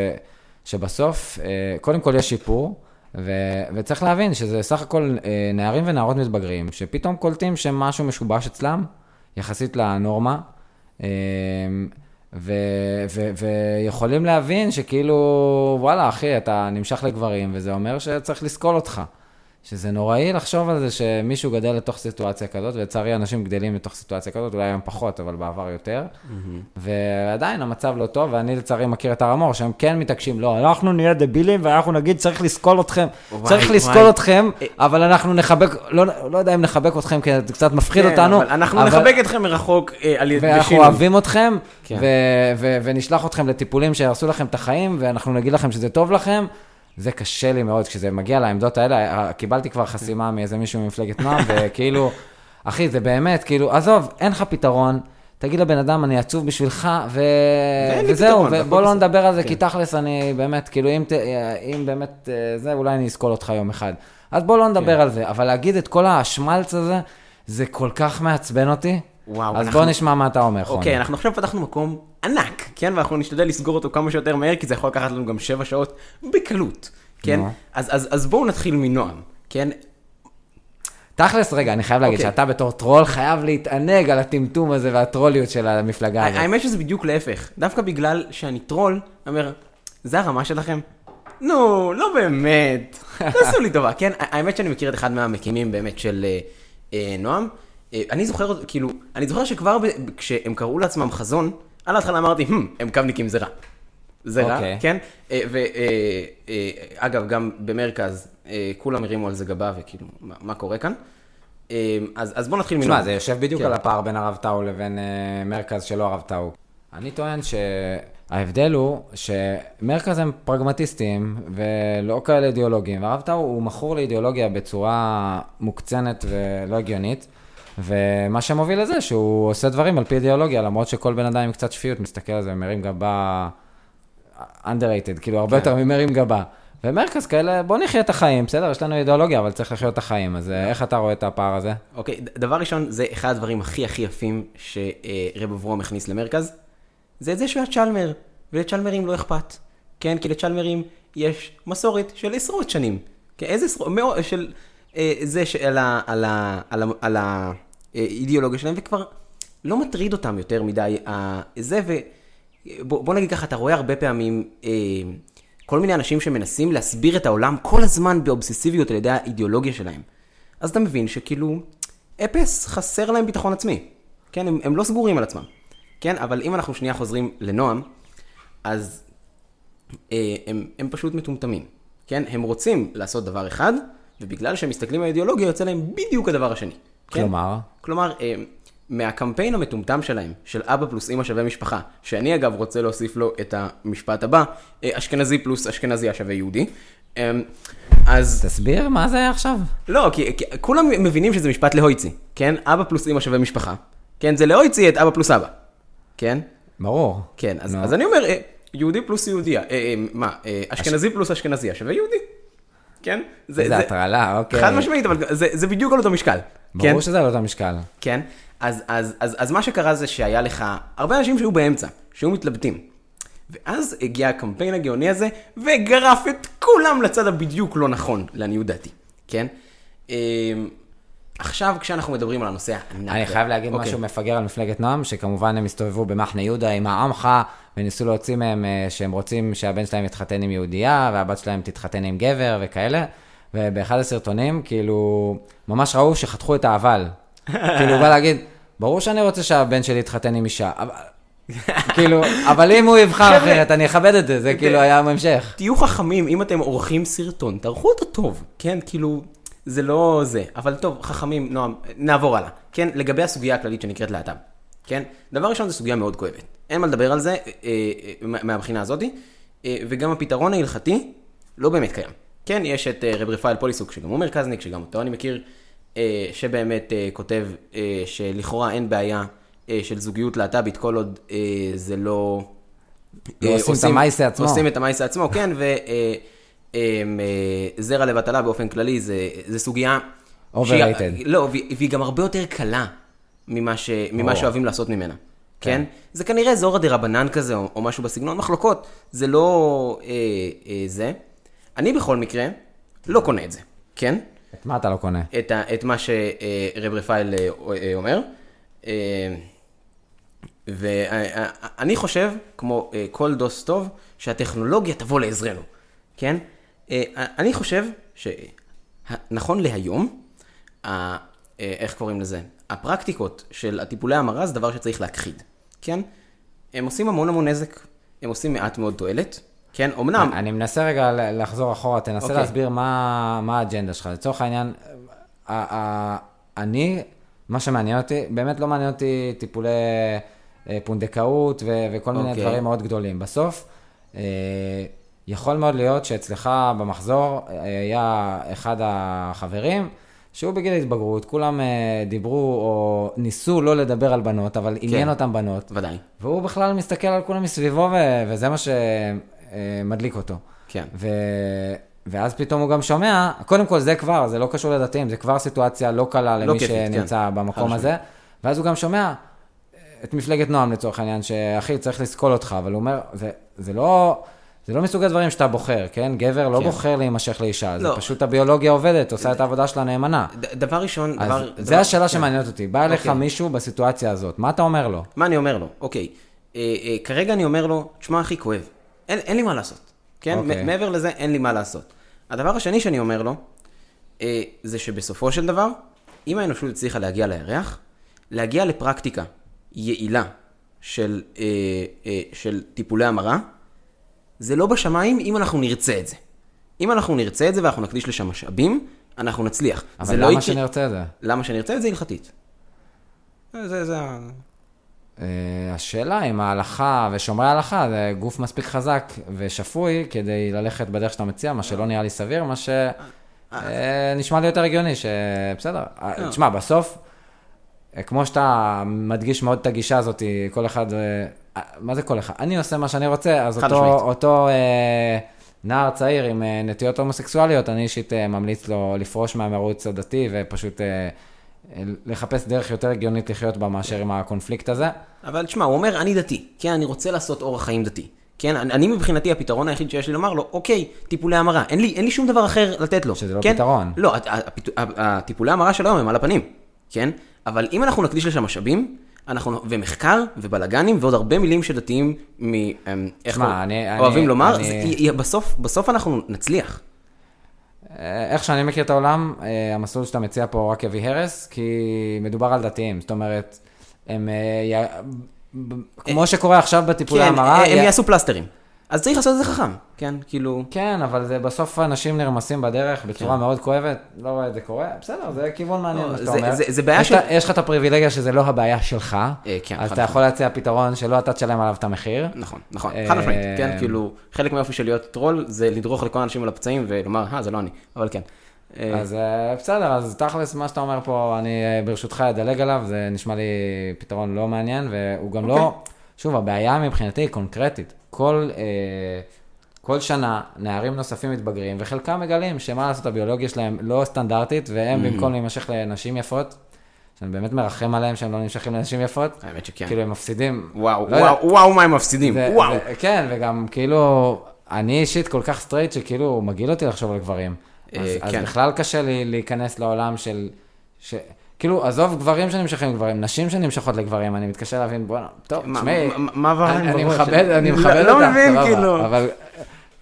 שבסוף, אה, קודם כל יש שיפור, ו... וצריך להבין שזה סך הכל אה, נערים ונערות מתבגרים, שפתאום קולטים שמשהו משובש אצלם, יחסית לנורמה, אה, ו... ו... ויכולים להבין שכאילו, וואלה, אחי, אתה נמשך לגברים, וזה אומר שצריך לסקול אותך. שזה נוראי לחשוב על זה שמישהו גדל לתוך סיטואציה כזאת, ולצערי אנשים גדלים לתוך סיטואציה כזאת, אולי היום פחות, אבל בעבר יותר. ועדיין המצב לא טוב, ואני לצערי מכיר את הר המור, שהם כן מתעקשים, לא, אנחנו נהיה דבילים ואנחנו נגיד צריך לסקול אתכם, וואי, צריך לסקול וואי. אתכם, אבל אנחנו נחבק, לא, לא יודע אם נחבק אתכם, כי זה קצת מפחיד כן, אותנו. אבל אנחנו נחבק אתכם מרחוק אה, על ידי ואנחנו בשינוי. אוהבים אתכם, כן. ו- ו- ונשלח אתכם לטיפולים שיהרסו לכם את החיים, ואנחנו נגיד לכם שזה טוב לכם. זה קשה לי מאוד, כשזה מגיע לעמדות האלה, קיבלתי כבר חסימה מאיזה מישהו ממפלגת נועם, [LAUGHS] וכאילו, אחי, זה באמת, כאילו, עזוב, אין לך פתרון. תגיד לבן אדם, אני עצוב בשבילך, ו... וזהו, ובוא לא. נדבר על זה, כן. כי תכלס אני באמת, כאילו, אם, ת... אם באמת אה, זה, אולי אני אסקול אותך יום אחד. אז בוא לא נדבר כן. על זה, אבל להגיד את כל השמלץ הזה, זה כל כך מעצבן אותי. וואו, אז אנחנו- בוא נשמע מה אתה אומר, חוני. אוקיי, אנחנו עכשיו פתחנו מקום ענק, כן? ואנחנו נשתדל לסגור אותו כמה שיותר מהר, כי זה יכול לקחת לנו גם שבע שעות בקלות, כן? נו. אז, אז, אז בואו נתחיל מנועם, כן? תכלס, רגע, אני חייב להגיד אוקיי. שאתה בתור טרול חייב להתענג על הטמטום הזה והטרוליות של המפלגה הזאת. האמת שזה בדיוק להפך. דווקא בגלל שאני טרול, אני אומר, זה הרמה שלכם? נו, לא באמת. [LAUGHS] תעשו לי טובה, כן? האמת שאני מכיר את אחד מהמקימים באמת של אה, אה, נועם. אה, אני זוכר, כאילו, אני זוכר שכבר ב- כשהם קראו לעצמם חזון, על ההתחלה אמרתי, "הם, קבניקים זה רע. זה רע, אוקיי. כן? ואגב, גם במרכז, אה, כולם הרימו על זה גבה, וכאילו, מה- מה קורה כאן? אה, אז אז בואו נתחיל מנועם. תשמע, זה יושב בדיוק כן. על הפער בין הרב טאו לבין אה, מרכז שלא הרב טאו. אני טוען שההבדל הוא שמרכז הם פרגמטיסטים ולא כאלה אידיאולוגיים, והרב טאו הוא מכור לאידיאולוגיה בצורה מוקצנת ולא הגיונית, ומה שמוביל לזה שהוא עושה דברים על פי אידיאולוגיה, למרות שכל בן אדם עם קצת שפיות מסתכל על זה ומרים גבה underrated, כאילו הרבה יותר ממרים גבה. ומרכז כאלה, בוא נחיה את החיים, בסדר, יש לנו אידיאולוגיה, אבל צריך לחיות את החיים, אז אה, איך אתה רואה את הפער הזה? אוקיי, ד- דבר ראשון, זה אחד הדברים הכי הכי יפים שרב אברום הכניס למרכז, זה את זה שהוא היה צ'למר, ולצ'למרים לא אכפת. כן, כי לצ'למרים יש מסורת של עשרות שנים. כן, איזה עשרות, מאות, של זה שעל ה- על ה- על ה- על האידיאולוגיה שלהם, וכבר לא מטריד אותם יותר מדי זה, ובוא בוא נגיד ככה, אתה רואה הרבה פעמים אה, כל מיני אנשים שמנסים להסביר את העולם כל הזמן באובססיביות על ידי האידיאולוגיה שלהם. אז אתה מבין שכאילו, אפס חסר להם ביטחון עצמי. כן, הם, הם לא סגורים על עצמם. כן, אבל אם אנחנו שנייה חוזרים לנועם, אז אה, הם, הם פשוט מטומטמים. כן, הם רוצים לעשות דבר אחד, ובגלל שהם מסתכלים על האידיאולוגיה, יוצא להם בדיוק הדבר השני. כן? כלומר? כלומר, אה, מהקמפיין המטומטם שלהם, של אבא פלוס אמא שווה משפחה, שאני אגב רוצה להוסיף לו את המשפט הבא, אה, אשכנזי פלוס אשכנזי השווה יהודי. אה, אז... תסביר מה זה היה עכשיו. לא, כי, כי כולם מבינים שזה משפט להויצי, כן? אבא פלוס אמא שווה משפחה. כן, זה להויצי את אבא פלוס אבא. כן? ברור. כן, אז. אז אני אומר, יהודי פלוס יהודיה. אה, אה, מה, אה, אשכנזי פלוס אשכנזיה שווה יהודי. כן? זה הטרלה, אוקיי. חד משמעית, אבל זה, זה בדיוק על אותו משקל. כן? ברור שזה על אותו משקל. כן? אז, אז, אז, אז מה שקרה זה שהיה לך הרבה אנשים שהיו באמצע, שהיו מתלבטים. ואז הגיע הקמפיין הגאוני הזה, וגרף את כולם לצד הבדיוק לא נכון, לעניות דעתי, כן? עכשיו, כשאנחנו מדברים על הנושא הענק... אני חייב להגיד אוקיי. משהו מפגר על מפלגת נועם, שכמובן הם הסתובבו במחנה יהודה עם העמך, וניסו להוציא מהם אה, שהם רוצים שהבן שלהם יתחתן עם יהודייה, והבת שלהם תתחתן עם גבר וכאלה. ובאחד הסרטונים, כאילו, ממש ראו שחתכו את האבל. [LAUGHS] כאילו, הוא בא להגיד, ברור שאני רוצה שהבן שלי יתחתן עם אישה, אבל... כאילו, אבל אם הוא יבחר אחרת, אני אכבד את זה, זה כאילו היה המשך. תהיו חכמים, אם אתם עורכים סרטון, תערכו אותו טוב, כן? כאילו, זה לא זה. אבל טוב, חכמים, נועם, נעבור הלאה. כן? לגבי הסוגיה הכללית שנקראת להט"ב. כן? דבר ראשון, זו סוגיה מאוד כואבת. אין מה לדבר על זה אה, אה, מה- מהבחינה הזאתי, אה, וגם הפתרון ההלכתי לא באמת קיים. כן, יש את אה, רב רפאל פוליסוק, שגם הוא מרכזניק, שגם אותו אני מכיר, אה, שבאמת אה, כותב אה, שלכאורה אין בעיה אה, של זוגיות להט"בית, כל עוד אה, זה לא... לא אה, עושים את המעשה עצמו. עושים את המעשה עצמו, כן, וזרע לבטלה באופן כללי זה, זה סוגיה... Overrated. שהיא- לא, והיא גם הרבה יותר קלה ממה, ש, ממה ברור. שאוהבים לעשות ממנה. כן? כן. זה כנראה זורא דה רבנן כזה, או, או משהו בסגנון מחלוקות, זה לא אה, אה, זה. אני בכל מקרה לא קונה את זה, כן? את מה אתה לא קונה? את, ה, את מה שרב רפאל אה, אה, אומר. אה, ואני חושב, כמו אה, כל דוס טוב, שהטכנולוגיה תבוא לעזרנו, כן? אה, אני חושב שנכון להיום, אה, איך קוראים לזה? הפרקטיקות של הטיפולי המרה זה דבר שצריך להכחיד, כן? הם עושים המון המון נזק, הם עושים מעט מאוד תועלת, כן? אמנם... אני מנסה רגע לחזור אחורה, תנסה אוקיי. להסביר מה מה האג'נדה שלך. לצורך העניין, אני, מה שמעניין אותי, באמת לא מעניין אותי טיפולי אה, פונדקאות ו- וכל מיני אוקיי. דברים מאוד גדולים. בסוף, יכול מאוד להיות שאצלך במחזור אה, היה אחד החברים, שהוא בגיל ההתבגרות, כולם אה, דיברו או ניסו לא לדבר על בנות, אבל עניין אותם בנות. ודאי. והוא בכלל מסתכל על כולם מסביבו, ו- וזה מה שמדליק אותו. כן. ו... ואז פתאום הוא גם שומע, קודם כל זה כבר, זה לא קשור לדתיים, זה כבר סיטואציה לא קלה למי כיפית, כן. שנמצא במקום חד הזה. ואז הוא גם שומע את מפלגת נועם לצורך העניין, שאחי, צריך לסקול אותך, אבל הוא אומר, זה, זה לא... זה לא מסוג הדברים שאתה בוחר, כן? גבר לא כן. בוחר להימשך לאישה, זה לא. פשוט הביולוגיה עובדת, עושה את העבודה שלה נאמנה. ד- דבר ראשון, אז דבר... זה דבר- השאלה כן. שמעניינת אותי. בא אליך אוקיי. מישהו בסיטואציה הזאת, מה אתה אומר לו? מה אני אומר לו? אוקיי, אה, אה, כרגע אני אומר לו, תשמע אחי, כואב. אין, אין לי מה לעשות. כן? אוקיי. מעבר לזה, אין לי מה לעשות. הדבר השני שאני אומר לו, אה, זה שבסופו של דבר, אם האנושות הצליחה להגיע לירח, להגיע לפרקטיקה יעילה של, אה, אה, של טיפולי המרה, זה לא בשמיים אם אנחנו נרצה את זה. אם אנחנו נרצה את זה ואנחנו נקדיש לשם משאבים, אנחנו נצליח. זה אבל לא למה יקרה- שנרצה את זה? למה שנרצה את זה הלכתית. זה, זה, זה... אה, השאלה אם ההלכה ושומרי ההלכה זה גוף מספיק חזק ושפוי כדי ללכת בדרך שאתה מציע, מה שלא נראה לי סביר, מה שנשמע לי יותר הגיוני, שבסדר. אה, תשמע, בסוף, אה, כמו שאתה מדגיש מאוד את הגישה הזאת, כל אחד, אה, אה, מה זה כל אחד? אני עושה מה שאני רוצה, אז אותו. אותו אה, נער צעיר עם אה, נטיות הומוסקסואליות, אני אישית אה, ממליץ לו לפרוש מהמרוץ הדתי ופשוט אה, אה, לחפש דרך יותר הגיונית לחיות בה מאשר עם הקונפליקט הזה. אבל תשמע, הוא אומר, אני דתי, כן, אני רוצה לעשות אורח חיים דתי. כן, אני, מבחינתי הפתרון היחיד שיש לי לומר לו, אוקיי, טיפולי המרה, אין לי, אין לי שום דבר אחר לתת לו. שזה לא כן? פתרון. לא, הטיפולי המרה של היום הם על הפנים, כן? אבל אם אנחנו נקדיש לשם משאבים, אנחנו, ומחקר, ובלאגנים, ועוד הרבה מילים שדתיים, מ, אמ, איך לא- אני- אוהבים אני- לומר, אני- זה, בסוף, בסוף אנחנו נצליח. אה, איך שאני מכיר את העולם, אה, המסלול שאתה מציע פה רק יביא הרס, כי מדובר על דתיים. זאת אומרת, הם... אה, כמו שקורה עכשיו בטיפולי כן, המרה, הם י- יעשו פלסטרים. אז צריך לעשות את זה חכם, כן, כאילו... כן, אבל זה בסוף אנשים נרמסים בדרך בצורה מאוד כואבת, לא רואה את זה קורה, בסדר, זה כיוון מעניין כן. לא, מה שאתה זה- אומר. זה- זה בעיה של- יש לך את הפריבילגיה שזה לא הבעיה שלך, אה, כן, אז אתה יכול להציע פתרון שלא אתה תשלם עליו את המחיר. נכון, נכון, אה, חד משמעית, כן, כאילו, חלק מהיופי של להיות טרול זה לדרוך לכל האנשים על הפצעים ולומר, אה, זה לא אני, אבל כן. אה, אז אה, בסדר, אז תכלס, מה שאתה אומר פה, אני אה, ברשותך אדלג עליו, זה נשמע לי פתרון לא מעניין, והוא גם לא, אוקיי. שוב, הבעיה מבחינתי היא קונקרטית. כל, אה, כל שנה נערים נוספים מתבגרים, וחלקם מגלים שמה לעשות, הביולוגיה שלהם לא סטנדרטית, והם במקום להימשך לנשים יפות, שאני באמת מרחם עליהם שהם לא נמשכים לנשים יפות, האמת שכן. כאילו הם מפסידים. וואו, לא יודע. וואו, וואו, מה הם מפסידים, ו- וואו. ו- כן, וגם כאילו, אני אישית כל כך סטרייט שכאילו מגעיל אותי לחשוב על גברים. אה, אז, אז כן. בכלל קשה לי להיכנס לעולם של... ש... כאילו, עזוב גברים שנמשכים לגברים, נשים שנמשכות לגברים, אני מתקשה להבין, בוא'נה, טוב, תשמעי, מה- עבר להם אני? מכבד, אני לא- מכבד לא אותך, סבבה, כאילו. אבל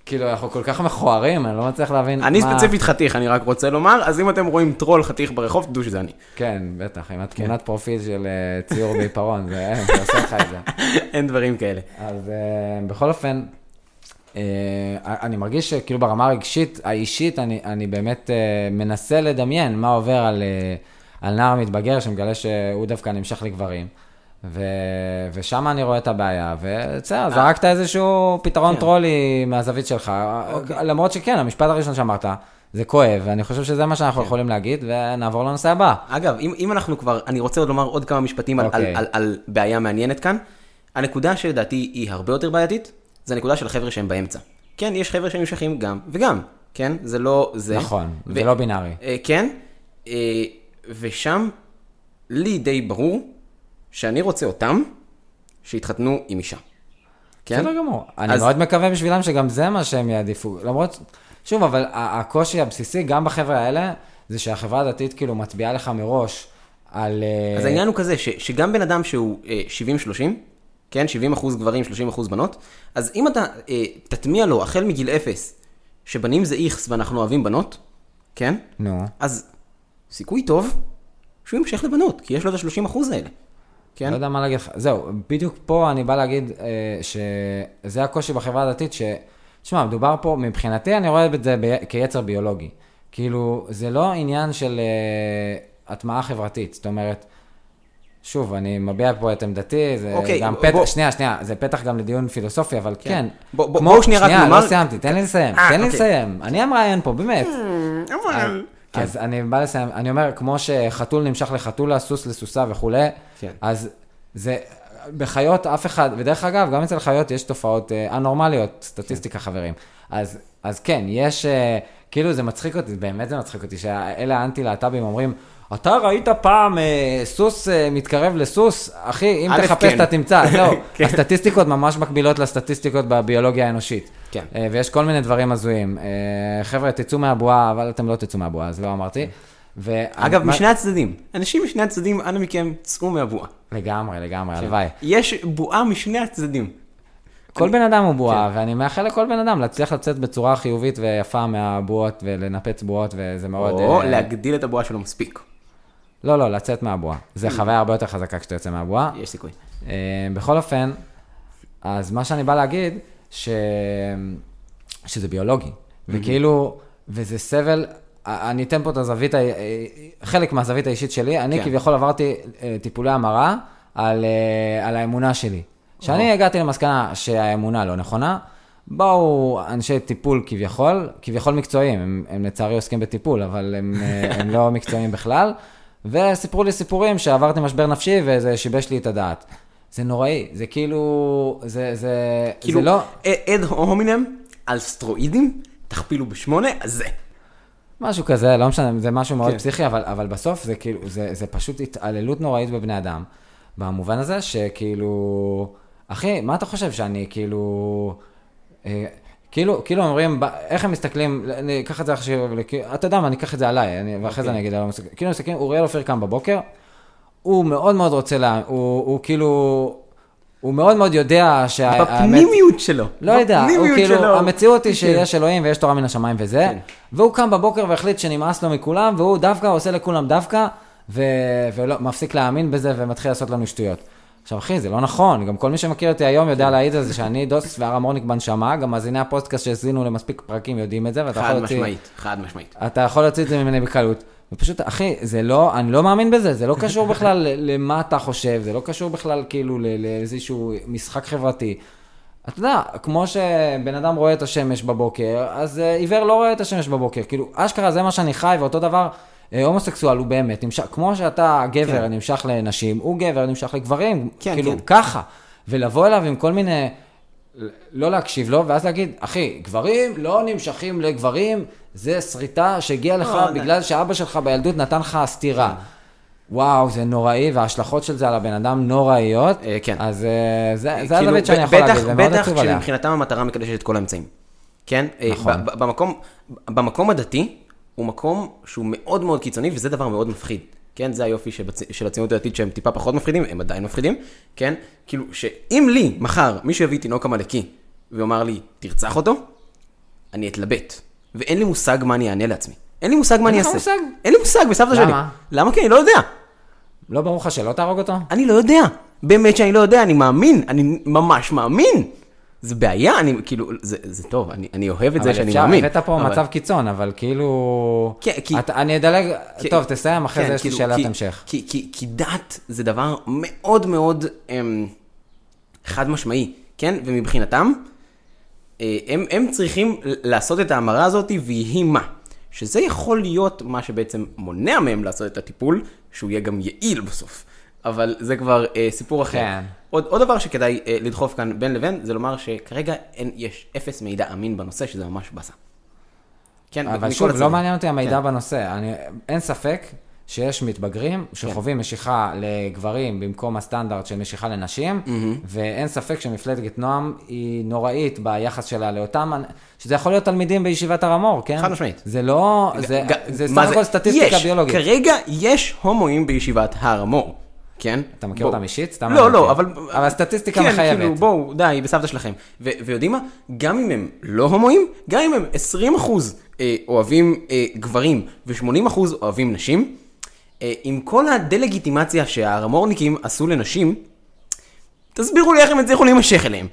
כאילו, אנחנו כל כך מכוערים, אני לא מצליח להבין אני מה... ספציפית חתיך, אני רק רוצה לומר, אז אם אתם רואים טרול חתיך ברחוב, תדעו שזה אני. כן, בטח, עם התמונת פרופיל של אה, ציור בעיפרון, זה זה עושה לך את זה. [LAUGHS] אין דברים כאלה. אז uh, בכל אופן, אני מרגיש שכאילו ברמה הרגשית, האישית, אני, באמת מנסה לדמיין מה עובר על, על נער מתבגר שמגלה שהוא דווקא נמשך לגברים. ו, ושם אני רואה את הבעיה, ובסדר, זרקת איזשהו פתרון כן. טרולי מהזווית שלך, אוקיי. למרות שכן, המשפט הראשון שאמרת, זה כואב, ואני חושב שזה מה שאנחנו יכולים להגיד, ונעבור לנושא הבא. אגב, אם, אם אנחנו כבר, אני רוצה עוד לומר עוד כמה משפטים אוקיי. על, על, על בעיה מעניינת כאן. הנקודה שלדעתי היא הרבה יותר בעייתית, זה הנקודה של החבר'ה שהם באמצע. כן, יש חבר'ה שנמשכים גם וגם, כן? זה לא זה. נכון, ו- זה לא בינארי. אה, כן, אה, ושם לי די ברור שאני רוצה אותם שיתחתנו עם אישה. כן? בסדר גמור. אני אז- מאוד מקווה בשבילם שגם זה מה שהם יעדיפו. למרות, שוב, אבל הקושי הבסיסי, גם בחבר'ה האלה, זה שהחברה הדתית כאילו מצביעה לך מראש על... אה, אז העניין הוא כזה, ש, שגם בן אדם שהוא אה, 70-30, כן, 70 אחוז גברים, 30 אחוז בנות, אז אם אתה אה, תטמיע לו החל מגיל אפס, שבנים זה איכס ואנחנו אוהבים בנות, כן, נו, אז סיכוי טוב שהוא ימשך לבנות, כי יש לו את ה-30 אחוז האלה, כן? לא יודע מה להגיד לך. זהו, בדיוק פה אני בא להגיד אה, שזה הקושי בחברה הדתית, ש... תשמע, מדובר פה, מבחינתי אני רואה את זה ב... כיצר ביולוגי. כאילו, זה לא עניין של אה, הטמעה חברתית. זאת אומרת, שוב, אני מביע פה את עמדתי, זה אוקיי, גם בוא- פתח, בוא- שנייה, שנייה, זה פתח גם לדיון פילוסופי, אבל כן. בוא- בוא- כמו- בואו שנייה רק שנייה, נאמר- לא סיימתי, תן לי לסיים, אה, תן לי אוקיי. לסיים. אני המראיין פה, באמת. אבל... כן. אז אני בא לסיים, אני אומר, כמו שחתול נמשך לחתולה, סוס לסוסה וכולי, כן. אז זה, בחיות אף אחד, ודרך אגב, גם אצל חיות יש תופעות אה, אנורמליות, סטטיסטיקה חברים. אז, אז כן, יש, אה, כאילו זה מצחיק אותי, באמת זה מצחיק אותי, שאלה האנטי-להט"בים אומרים, אתה ראית פעם אה, סוס אה, מתקרב לסוס? אחי, אם תחפש כן. אתה תמצא. [LAUGHS] לא, כן. הסטטיסטיקות ממש מקבילות לסטטיסטיקות בביולוגיה האנושית. כן. אה, ויש כל מיני דברים הזויים. אה, חבר'ה, תצאו מהבועה, אבל אתם לא תצאו מהבועה, אז לא אמרתי. ו- אגב, מה- משני הצדדים. אנשים משני הצדדים, אנא מכם, צאו מהבועה. לגמרי, לגמרי, כן. הלוואי. יש בועה משני הצדדים. כל בן אדם הוא בועה, כן. ואני מאחל לכל בן אדם להצליח לצאת בצורה חיובית ויפה מהבועות ולנפץ בועות, וזה מאוד... או אה, להגדיל את הבועה שלו מספיק. לא, לא, לצאת מהבועה. זה Mm. חוויה הרבה יותר חזקה כשאתה יוצא מהבועה. יש סיכוי. אה, בכל אופן, אז מה שאני בא להגיד, ש... שזה ביולוגי, וכאילו, וזה סבל, אני אתן פה את הזווית, אה, חלק מהזווית האישית שלי, אני כן. כביכול עברתי אה, טיפולי המרה על, אה, על האמונה שלי. כשאני הגעתי למסקנה שהאמונה לא נכונה, באו אנשי טיפול כביכול, כביכול מקצועיים, הם, הם לצערי עוסקים בטיפול, אבל הם, [LAUGHS] הם לא מקצועיים בכלל, וסיפרו לי סיפורים שעברתי משבר נפשי וזה שיבש לי את הדעת. זה נוראי, זה כאילו, זה, זה, כאילו, זה לא, אד הומינם על סטרואידים, תכפילו בשמונה, אז זה. משהו כזה, לא משנה, זה משהו מאוד כן. פסיכי, אבל, אבל בסוף זה כאילו, זה, זה פשוט התעללות נוראית בבני אדם, במובן הזה שכאילו, אחי, מה אתה חושב שאני כאילו, אה, כאילו, כאילו אומרים, איך הם מסתכלים, אני אקח את זה עכשיו, לכ- אתה יודע מה, אני אקח את זה עליי, אני, ואחרי זה אוקיי. אני אגיד, כאילו מסתכלים, אוריאל אופיר קם בבוקר, הוא מאוד מאוד רוצה, לה, הוא, הוא כאילו, הוא מאוד מאוד יודע שהאמת, בפנימיות שלו. לא יודע, הוא כאילו, שלו. המציאות היא כן. שיש אלוהים ויש תורה מן השמיים וזה, כן. והוא קם בבוקר והחליט שנמאס לו מכולם, והוא דווקא עושה לכולם דווקא, ו... ומפסיק להאמין בזה ומתחיל לעשות לנו שטויות. עכשיו אחי, זה לא נכון, גם כל מי שמכיר אותי היום יודע להעיד על זה שאני דוס והר המורניק בנשמה, גם מאזיני הפודקאסט שהאזינו למספיק פרקים יודעים את זה, ואתה יכול חד להוציא... משמעית, חד משמעית. אתה יכול להוציא את זה ממני בקלות. ופשוט, אחי, זה לא, אני לא מאמין בזה, זה לא קשור בכלל למה אתה חושב, זה לא קשור בכלל כאילו לאיזשהו משחק חברתי. אתה יודע, כמו שבן אדם רואה את השמש בבוקר, אז אה, עיוור לא רואה את השמש בבוקר. כאילו, אשכרה זה מה שאני חי, ואותו דבר, הומוסקסואל הוא באמת נמשך, כמו שאתה גבר כן. נמשך לנשים, הוא גבר נמשך לגברים, כן, כאילו, כן. ככה. ולבוא אליו עם כל מיני... לא להקשיב לו, ואז להגיד, אחי, גברים לא נמשכים לגברים, זה שריטה שהגיעה לך לא, בגלל שאבא שלך בילדות נתן לך סטירה. וואו, זה נוראי, וההשלכות של זה על הבן אדם נוראיות. אה, כן. אז אה, זה זה כאילו, הזווית שאני יכול בטח- להגיד, בטח עצוב עליה. כשמבחינתם המטרה מקדשת את כל האמצעים. כן? אה, נכון. במקום, במקום הדתי, הוא מקום שהוא מאוד מאוד קיצוני, וזה דבר מאוד מפחיד. כן, זה היופי שבצ... של הציונות הדתית שהם טיפה פחות מפחידים, הם עדיין מפחידים, כן? כאילו, שאם לי, מחר, מישהו יביא תינוק עמלקי, ויאמר לי, תרצח אותו, אני אתלבט. ואין לי מושג מה אני אענה לעצמי. אין לי מושג מה אני אעשה. מושג? אין לי מושג בסבתא שלי. למה? למה? כי אני לא יודע. לא ברור לך שלא תהרוג אותו? אני לא יודע. באמת שאני לא יודע, אני מאמין, אני ממש מאמין. זה בעיה, אני כאילו, זה, זה טוב, אני, אני אוהב את זה שאני אבל מאמין. אפשר, הבאת פה אבל- מצב קיצון, אבל כאילו... כן, כי- אתה- אני אדלג, כי- טוב, תסיים, אחרי כן, זה יש לי כאילו, שאלת כי- המשך. כי, כי, כי דת זה דבר מאוד מאוד אמ, חד משמעי, כן? ומבחינתם, אה, הם, הם צריכים לעשות את ההמרה הזאת ויהי מה. שזה יכול להיות מה שבעצם מונע מהם לעשות את הטיפול, שהוא יהיה גם יעיל בסוף. אבל זה כבר אה, סיפור אחר. כן. עוד, עוד דבר שכדאי אה, לדחוף כאן בין לבין, זה לומר שכרגע אין, יש אפס מידע אמין בנושא, שזה ממש באסה. כן, אבל שוב, לא. מעניין אותי המידע כן. בנושא. אני, אין ספק שיש מתבגרים שחווים משיכה לגברים במקום הסטנדרט של משיכה לנשים, ואין ספק שמפלגת נועם היא נוראית ביחס שלה לאותם, שזה יכול להיות תלמידים בישיבת הר המור, כן? חד משמעית. זה לא, זה, ג- זה סך הכל סטטיסטיקה יש, ביולוגית. כרגע יש הומואים בישיבת הר המור, כן? אתה מכיר. אותם אישית? סתם לא, לא. אבל... אבל הסטטיסטיקה כן, מחייבת. כאילו, בואו, די, בסבתא שלכם. ויודעים מה? גם אם הם לא הומואים, גם אם הם 20 אחוז אה, אוהבים אה, גברים ו-80 אחוז אוהבים נשים, אה, עם כל הדה-לגיטימציה שהרמורניקים עשו לנשים, תסבירו לי איך הם הצליחו להימשך אליהם.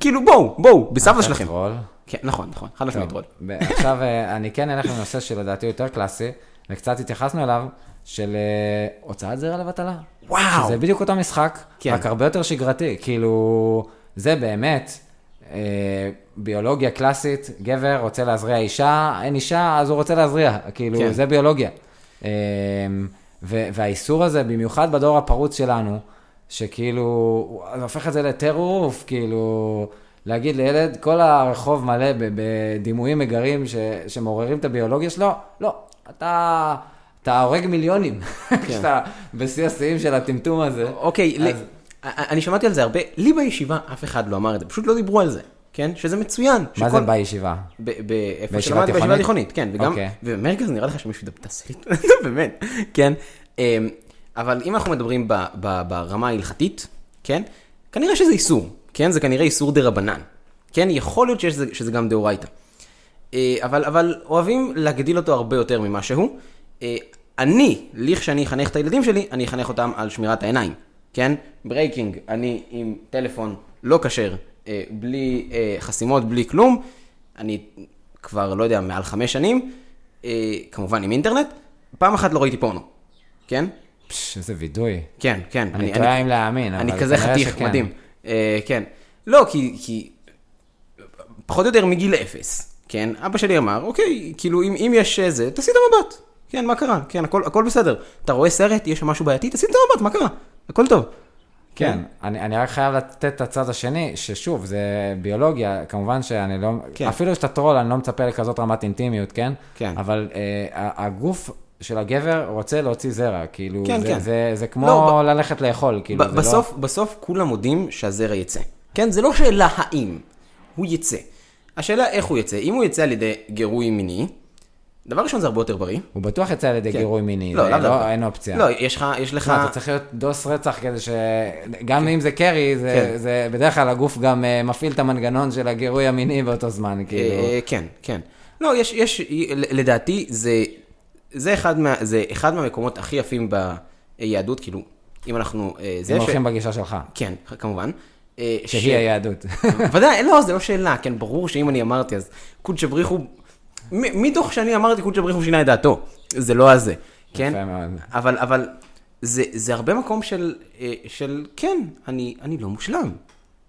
כאילו, בואו, בואו, בסבתא שלכם. כן, נכון, נכון, חד משמעית רול. עכשיו אני כן אלך לנושא שלדעתי יותר קלאסי, וקצת התייחסנו אליו, של הוצאת זרע לבטלה. וואו. שזה בדיוק אותו משחק, כן. רק הרבה יותר שגרתי. כאילו, זה באמת, אה, ביולוגיה קלאסית, גבר רוצה להזריע אישה, אין אישה, אז הוא רוצה להזריע, כאילו, כן. זה ביולוגיה. אמ, ו- והאיסור הזה, במיוחד בדור הפרוץ שלנו, שכאילו, זה הופך את זה לטירוף, כאילו, להגיד לילד, כל הרחוב מלא בדימויים מגרים ש- שמעוררים את הביולוגיה שלו, לא, אתה... אתה הורג מיליונים, [LAUGHS] כשאתה בשיא השיאים של הטמטום הזה. אוקיי, אני שמעתי על זה הרבה, לי בישיבה אף אחד לא אמר את זה, פשוט לא דיברו על זה, כן? שזה מצוין. מה שכל- זה בישיבה? ב- ב- איפה בישיבה תיכונית? כן, וגם, אוקיי. ובאמריקה זה נראה לך שמישהו טס [LAUGHS] לי, באמת, כן, אמ, אבל אם אנחנו מדברים ב- ב- ברמה ההלכתית, כן, כנראה שזה איסור, כן, זה כנראה איסור דרבנן, כן, יכול להיות שזה, שזה גם דאורייתא, אה, אבל, אבל אוהבים להגדיל אותו הרבה יותר ממה שהוא. אה, אני, לכשאני אחנך את הילדים שלי, אני אחנך אותם על שמירת העיניים, כן? breaking, אני עם טלפון לא כשר, אה, בלי אה, חסימות, בלי כלום, אני כבר, לא יודע, מעל חמש שנים, אה, כמובן עם אינטרנט, פעם אחת לא ראיתי פורנו, כן? פש, איזה וידוי. כן, כן. אני תוהה אם להאמין, אני אבל כזה כנראה חתיך, שכן. מדהים. אה, כן. לא, כי, כי פחות או יותר מגיל אפס, כן? אבא שלי אמר, אוקיי, כאילו, אם, אם יש איזה, תעשי את המבט. כן, מה קרה? כן, הכל, הכל בסדר. אתה רואה סרט, יש שם משהו בעייתי, תעשי את המבט, מה קרה? הכל טוב. כן, אני, אני רק חייב לתת את הצד השני, ששוב, זה ביולוגיה, כמובן שאני לא, כן. אפילו שאתה טרול, אני לא מצפה לכזאת רמת אינטימיות, כן? כן. אבל אה, הגוף של הגבר רוצה להוציא זרע, כאילו, כן, זה, כן. זה, זה כמו לא, ללכת לאכול, כאילו, זה בסוף, בסוף כולם מודים שהזרע יצא. כן, זה לא שאלה האם, הוא יצא. השאלה איך הוא יצא. אם הוא יצא על ידי גירוי מיני, דבר ראשון זה הרבה יותר בריא. לא, הוא בטוח יצא על ידי כן. גירוי מיני, לא, לא, דווקא. אין אופציה. לא, יש לך, יש לך... תשמע, אתה צריך להיות דוס רצח כדי ש... גם אם זה קרי, זה, כן. זה בדרך כלל הגוף גם אה, מפעיל את המנגנון של הגירוי המיני באותו זמן, כאילו. אה, כן, כן. לא, יש, יש, לדעתי, זה, זה, אחד מה, זה אחד מהמקומות הכי יפים ביהדות, כאילו, אם אנחנו... אה, זה הם ש- הולכים בגישה שלך, כן, כמובן. אה, ש- שהיא היהדות. [LAUGHS] ודאי, לא, זה לא שאלה, כן, ברור שאם אני אמרתי, אז קודשא בריחו, מתוך שאני אמרתי, קודשא בריחו שינה את דעתו. זה לא הזה, כן? יפה מאוד. אבל, אבל, זה, זה הרבה מקום של, אה, של, כן, אני, אני לא מושלם.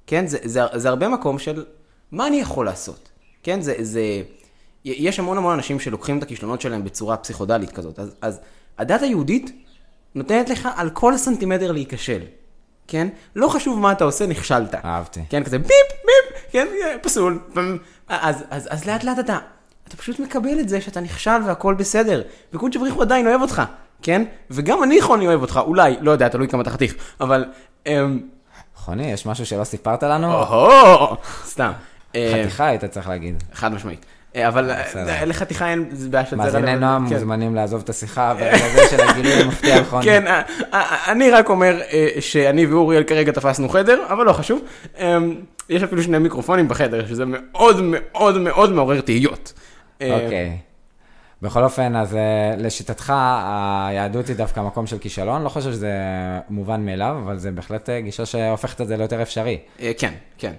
כן, זה, זה, זה הרבה מקום של, מה אני יכול לעשות? כן, זה, זה, יש המון המון אנשים שלוקחים את הכישלונות שלהם בצורה פסיכודלית כזאת. אז, אז הדת היהודית נותנת לך על כל סנטימטר להיכשל. כן? לא חשוב מה אתה עושה, נכשלת. אהבתי. כן, כזה ביפ, ביפ, כן, פסול. אז, אז, אז לאט לאט אתה, אתה פשוט מקבל את זה שאתה נכשל והכל בסדר. וקודשא בריחו עדיין אוהב אותך, כן? וגם אני חוני אוהב אותך, אולי, לא יודע, תלוי כמה אתה חתיך, אבל... אמ, חוני, יש משהו שלא סיפרת לנו? או-הו, סתם. אה, חתיכה היית צריך להגיד. חד משמעית. אה, אבל אה. לחתיכה אין, זה בעיה של מאזיני אבל- נועם כן. מוזמנים לעזוב את השיחה ברגע זה של הגילוי המפתיע על [LAUGHS] חוני. כן, אני רק אומר שאני ואוריאל כרגע תפסנו חדר, אבל לא חשוב. אה, יש אפילו שני מיקרופונים בחדר, שזה מאוד מאוד מאוד מעורר תהיות. אה, אוקיי. בכל אופן, אז אה, לשיטתך, היהדות היא דווקא מקום של כישלון, לא חושב שזה מובן מאליו, אבל זה בהחלט אה, גישה שהופכת את זה ליותר אפשרי. כן, כן.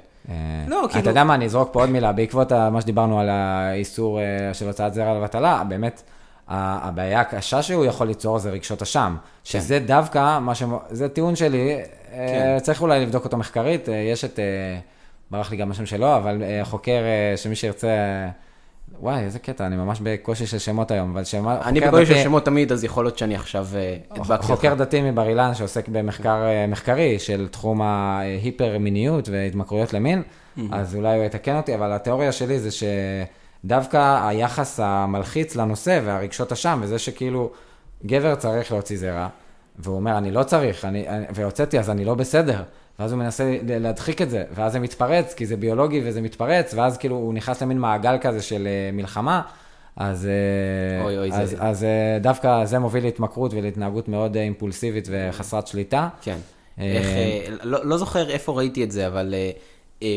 לא, כאילו- אתה יודע מה, אני אזרוק פה עוד מילה, בעקבות מה שדיברנו על האיסור של הוצאת זרע לבטלה, באמת, הבעיה הקשה שהוא יכול ליצור זה רגשות אשם, שזה דווקא מה ש... זה טיעון שלי, כן. צריך אולי לבדוק אותו מחקרית, יש את, ברח לי גם השם שלו, אבל חוקר שמי שירצה, וואי, איזה קטע, אני ממש בקושי של שמות היום, אבל שמה... אני בקושי של דתי- שמות תמיד, אז יכול להיות שאני עכשיו אה, הדבקתי חוקר. דתי מבר אילן שעוסק במחקר אה, מחקרי של תחום ההיפר מיניות והתמכרויות למין, אז אולי הוא יתקן אותי, אבל התיאוריה שלי זה שדווקא היחס המלחיץ לנושא והרגשות אשם, וזה שכאילו גבר צריך להוציא זרע, והוא אומר, אני לא צריך, אני- והוצאתי אז אני לא בסדר. ואז הוא מנסה להדחיק את זה, ואז זה מתפרץ, כי זה ביולוגי וזה מתפרץ, ואז כאילו הוא נכנס למין מעגל כזה של אה, מלחמה, אז, אה, אוי, אוי, אז, זה- אז אה, דווקא זה מוביל להתמכרות ולהתנהגות מאוד אימפולסיבית וחסרת שליטה. כן. איך, לא לא זוכר איפה ראיתי את זה, אבל אה,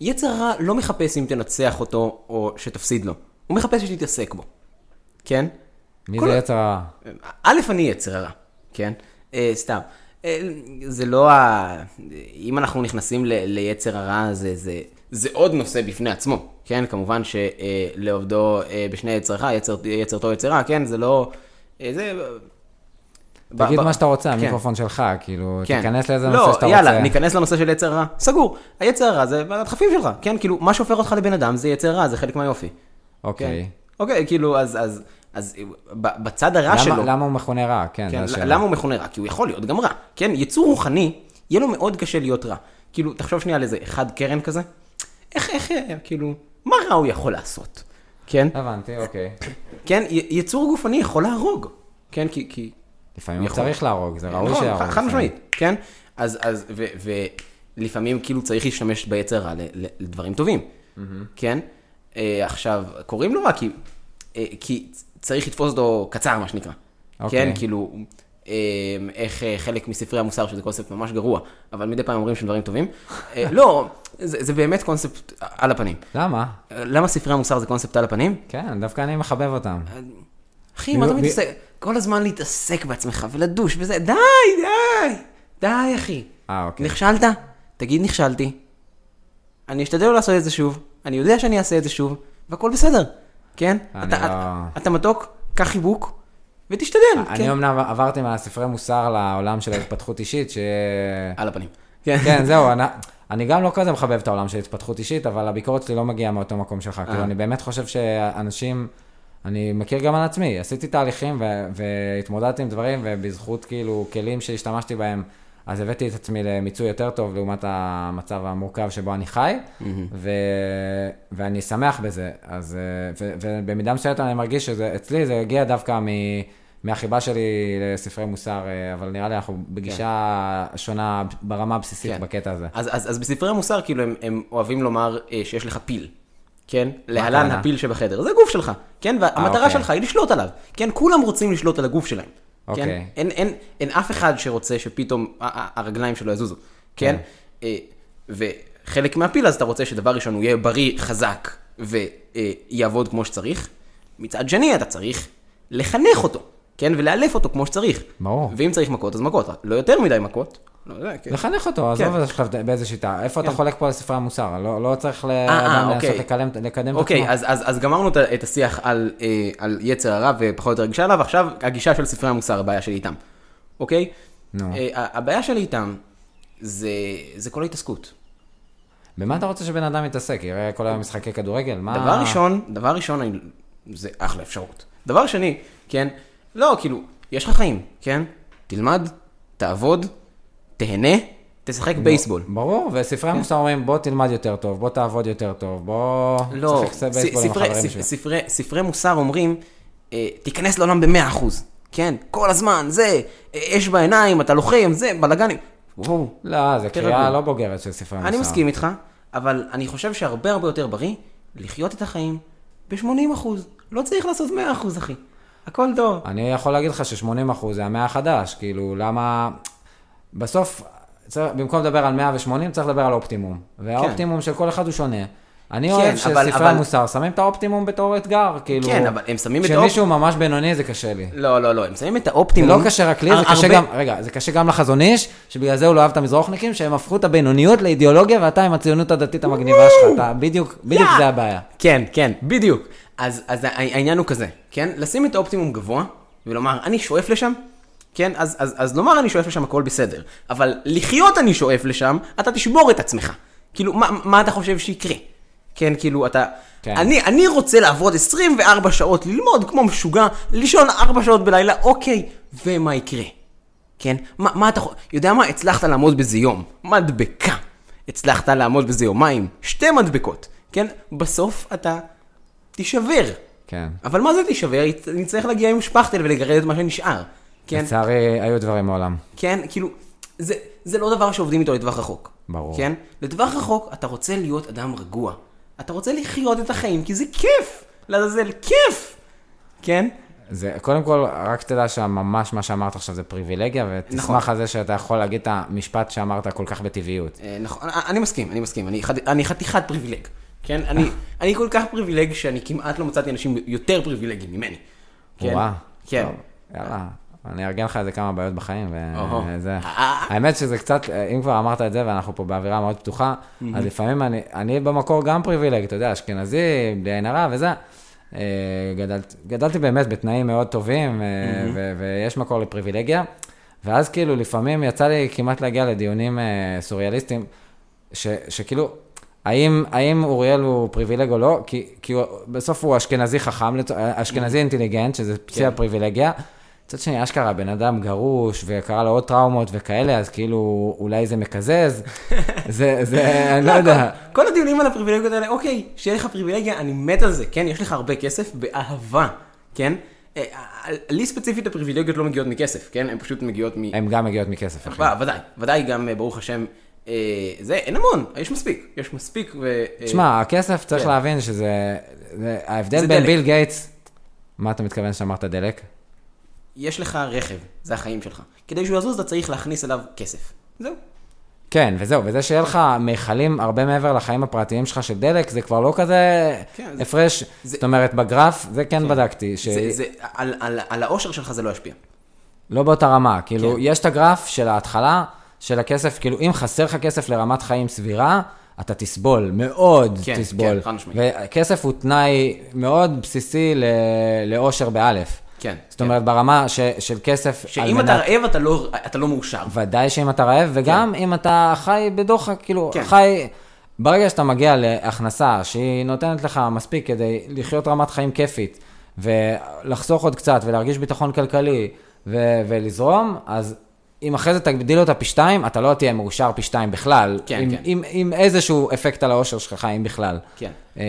יצר רע לא מחפש אם תנצח אותו או שתפסיד לו. הוא מחפש שתתעסק בו. כן? מי כל זה יצר הרע? א', אני יצר הרע, כן? סתם. אה, זה לא ה... אם אנחנו נכנסים ל- ליצר הרע, זה, זה, זה עוד נושא בפני עצמו, כן? כמובן שלעובדו בשני יצרך, יצר, יצר טוב יצר רע, כן? זה לא... אה, זה... תגיד ב- מה שאתה רוצה, כן. המיקרופון שלך, כאילו, כן. תיכנס לאיזה לא, נושא שאתה יאללה, רוצה. ניכנס לנושא של יצר רע. סגור. היצר רע זה הדחפים שלך, כן? כאילו, מה שהופך אותך לבן אדם זה יצר רע, זה חלק מהיופי. אוקיי. כן. אוקיי, כאילו, אז, אז, אז ב- בצד הרע שלו... למה- למה הוא מכונה רע? כן, כן. למה הוא מכונה רע? כי הוא יכול להיות גם רע. כן, יצור רוחני, יהיה לו מאוד קשה להיות רע. כאילו, תחשוב שנייה על איזה אחד קרן כזה. איך, איך, אה, כאילו, מה רע הוא יכול לעשות? כן? הבנתי, אוקיי. כן, יצור גופני יכול להרוג. כן, כי... כי... לפעמים הוא יכול. צריך להרוג, זה ראוי נכון, שיהרוג. חד לפעמים. משמעית, כן? אז, אז, ו, ולפעמים כאילו צריך להשתמש ביצר רע ל- ל- לדברים טובים, כן? אה, עכשיו, קוראים לו רע כי, אה, כי צריך לתפוס אותו קצר, מה שנקרא. אוקיי. כן, כאילו, אה, איך אה, חלק מספרי המוסר, שזה קונספט ממש גרוע, אבל מדי פעם אומרים שהם דברים טובים. אה, [LAUGHS] לא, זה, זה באמת קונספט על הפנים. למה? למה ספרי המוסר זה קונספט על הפנים? כן, דווקא אני מחבב אותם. אחי, מה אתה מתעסק? כל הזמן להתעסק בעצמך ולדוש וזה, די, די, די, אחי. אה, אוקיי. נכשלת? תגיד נכשלתי. אני אשתדל לא לעשות את זה שוב, אני יודע שאני אעשה את זה שוב, והכל בסדר, כן? אתה, לא- אתה, אתה מתוק, קח חיבוק, ותשתדל, אני כן? אמנם עברתי מהספרי מוסר לעולם של ההתפתחות אישית, ש... על הפנים. כן. כן, זהו, אני, אני גם לא כזה מחבב את העולם של התפתחות אישית, אבל הביקורת שלי לא מגיעה מאותו מקום שלך. כאילו, אה. אני באמת חושב שאנשים, אני מכיר גם על עצמי, עשיתי תהליכים ו- והתמודדתי עם דברים, ובזכות כאילו כלים שהשתמשתי בהם, אז הבאתי את עצמי למיצוי יותר טוב לעומת המצב המורכב שבו אני חי, ו- ואני שמח בזה. אז, אה, ו- ובמידה מסוימת אני מרגיש שזה, אצלי זה הגיע דווקא מ... מהחיבה שלי לספרי מוסר, אה, אבל נראה לי אנחנו בגישה שונה ברמה הבסיסית כן. בקטע הזה. אז, אז, אז בספרי המוסר, כאילו, הם, הם אוהבים לומר אה, שיש לך פיל, כן? להלן? הפיל שבחדר, זה הגוף שלך, כן? והמטרה אוקיי. שלך היא לשלוט עליו, כן? כולם רוצים לשלוט על הגוף שלהם, כן? אוקיי. אין, אין, אין אף אחד שרוצה שפתאום הרגליים שלו יזוזו, כן? אה, וחלק מהפיל, אז אתה רוצה שדבר ראשון הוא יהיה בריא, חזק, ויעבוד כמו שצריך. מצד שני, אתה צריך לחנך אותו, כן? ולאלף אותו כמו שצריך. ברור. ואם צריך מכות, אז מכות. לא יותר מדי מכות. לא יודע, כן. לחנך אותו, עזוב עכשיו באיזה שיטה. איפה אתה חולק פה על ספרי המוסר? לא לא צריך לאדם אוקיי. לנסות לקדם- לקדם את עצמו. אוקיי, אז, גמרנו את את השיח על, אה, על יצר הרע ופחות או יותר גישה אליו, עכשיו הגישה של ספרי המוסר, הבעיה שלי איתם. אוקיי? אה, הבעיה שלי איתם זה, זה כל ההתעסקות. במה אתה רוצה שבן אדם יתעסק? יראה כל היום משחקי כדורגל? מה... דבר ראשון, דבר ראשון, זה אחלה אפשרות. דבר שני, כן, לא, כאילו, יש לך חיים, כן? תלמד, תעבוד, תהנה, תשחק בייסבול. ברור, וספרי המוסר אומרים, בוא תלמד יותר טוב, בוא תעבוד יותר טוב, בוא לא, ספרי-. ספרי- ספרי מוסר אומרים, אה, תיכנס לעולם במאה אחוז, כן? כל הזמן, זה, אה, אש בעיניים, אתה לוחם, זה, בלאגנים. וואו, לא, זו. קריאה לא בוגרת של ספרי המוסר. אני מסכים איתך, אבל אני חושב שהרבה הרבה יותר בריא לחיות את החיים ב-80 אחוז. לא צריך לעשות 100 אחוז, אחי. הכל טוב. אני יכול להגיד לך ש-80% זה המאה החדש, כאילו, למה... בסוף, צריך, במקום לדבר על 180, צריך לדבר על אופטימום. והאופטימום של כל אחד הוא שונה. אני כן, אוהב שספרי אבל- המוסר שמים את האופטימום בתור אתגר, כאילו... כן, אבל הם שמים את כשמישהו ממש בינוני זה קשה לי. לא, לא, לא, הם שמים את זה האופטימום. לא קשה רק לי, זה הר- קשה הרבה- גם, רגע, זה קשה גם לחזון איש, שבגלל זה הוא לא אוהב את המזרוחניקים, שהם הפכו את הבינוניות לאידיאולוגיה, ואתה עם הציונות הדתית המגניבה שלך, אתה בדיוק, בדיוק יא! זה הבעיה. כן, כן, בדיוק. אז, אז העניין הוא כזה, כן? לשים את האופטימום גבוה, ולומר, אני שואף לשם, כן? אז, אז, אז לומר אני שואף לשם הכל בסדר. אבל לחיות אני שואף לשם, אתה תשבור את עצמך. כאילו, מה, מה אתה חושב שיקרה? כן, כאילו, אתה... כן. אני, אני רוצה לעבוד 24 שעות, ללמוד כמו משוגע, לישון 4 שעות בלילה, אוקיי, ומה יקרה? כן? מה, מה אתה יכול... יודע מה? הצלחת לעמוד בזה יום. מדבקה. הצלחת לעמוד בזה יומיים. שתי מדבקות. כן? בסוף אתה תישבר. כן. אבל מה זה תישבר? נצטרך להגיע עם שפכטל ולגרד את מה שנשאר. כן? לצערי, היו דברים מעולם. כן? כאילו, זה, זה לא דבר שעובדים איתו לטווח רחוק. ברור. כן? לטווח רחוק אתה רוצה להיות אדם רגוע. אתה רוצה לחיות את החיים כי זה כיף. לעזאזל, כיף! כן? זה, קודם כל, רק תדע שממש מה שאמרת עכשיו זה פריבילגיה, נכון. ותשמח על זה שאתה יכול להגיד את המשפט שאמרת כל כך בטבעיות. אה, נכון, אני- אני מסכים, אני מסכים, אני, חד, אני חתיכת פריבילג, כן? אני, [LAUGHS] אני כל כך פריבילג שאני כמעט לא מצאתי אנשים יותר פריבילגיים ממני. כן? וואה. כן. טוב, יאללה, אני אארגן לך איזה כמה בעיות בחיים. וזה... אה. האמת שזה קצת, אם כבר אמרת את זה, ואנחנו פה באווירה מאוד פתוחה, אז לפעמים אני, אני במקור גם פריבילג, אתה יודע, אשכנזי, בלי עין הרע וזה. אה, גדלת, גדלתי באמת בתנאים מאוד טובים, אה, ו- ויש מקור לפריבילגיה. ואז כאילו לפעמים יצא לי כמעט להגיע לדיונים אה, סוריאליסטיים, ש, שכאילו, האם, האם אוריאל הוא פריבילג או לא? כי, כי הוא, בסוף הוא אשכנזי חכם, אשכנזי אינטליגנט, שזה פציע כן. פריבילגיה. מצד שני, אשכרה בן אדם גרוש, וקרה לו עוד טראומות וכאלה, אז כאילו, אולי זה מקזז. [LAUGHS] זה, זה, אני לא יודע. כל הדיונים על הפריבילגיות האלה, אוקיי, שיהיה לך פריבילגיה, אני מת על זה, כן? יש לך הרבה כסף, באהבה, כן? אה, אה, לי ספציפית הפריבילגיות לא מגיעות מכסף, כן? הן פשוט מגיעות מ... הן גם מגיעות מכסף, אחי. ו- ודאי, ודאי גם, אה, ברוך השם, אה, זה, אין המון, יש מספיק, יש מספיק, ו... אה, תשמע, הכסף, צריך כן. להבין שזה... זה- ההבדל בין. ביל גייטס... מה אתה מתכוון שאמרת דלק? יש לך רכב, זה החיים שלך. כדי שהוא יזוז, אתה צריך להכניס אליו כסף. זהו. כן, וזהו, וזה שיהיה לך מכלים הרבה מעבר לחיים הפרטיים שלך של דלק, זה כבר לא כזה כן, הפרש. זה- זאת אומרת, בגרף, זה כן בדקתי, זה, זה, על, על, על האושר שלך זה לא ישפיע. שלא באותה רמה. כאילו, כן. יש את הגרף של ההתחלה, של הכסף, כאילו, אם חסר לך כסף לרמת חיים סבירה, אתה תסבול, מאוד כן, תסבול. כן, חד משמעית. וכסף הוא תנאי מאוד בסיסי לאושר באלף. כן. זאת אומרת, ברמה ש- של כסף שאם מנת... אתה רעב, אתה לא, אתה לא מאושר. ודאי שאם אתה רעב, וגם אם אתה חי בדוחק, כאילו, כן. חי... ברגע שאתה מגיע להכנסה שהיא נותנת לך מספיק כדי לחיות רמת חיים כיפית, ולחסוך עוד קצת, ולהרגיש ביטחון כלכלי, ו- ולזרום, אז אם אחרי זה תגדיל אותה פי שתיים, אתה לא תהיה מאושר פי שתיים בכלל. כן, עם, כן. עם, עם איזשהו אפקט על האושר שלך, אם בכלל. כן. אה,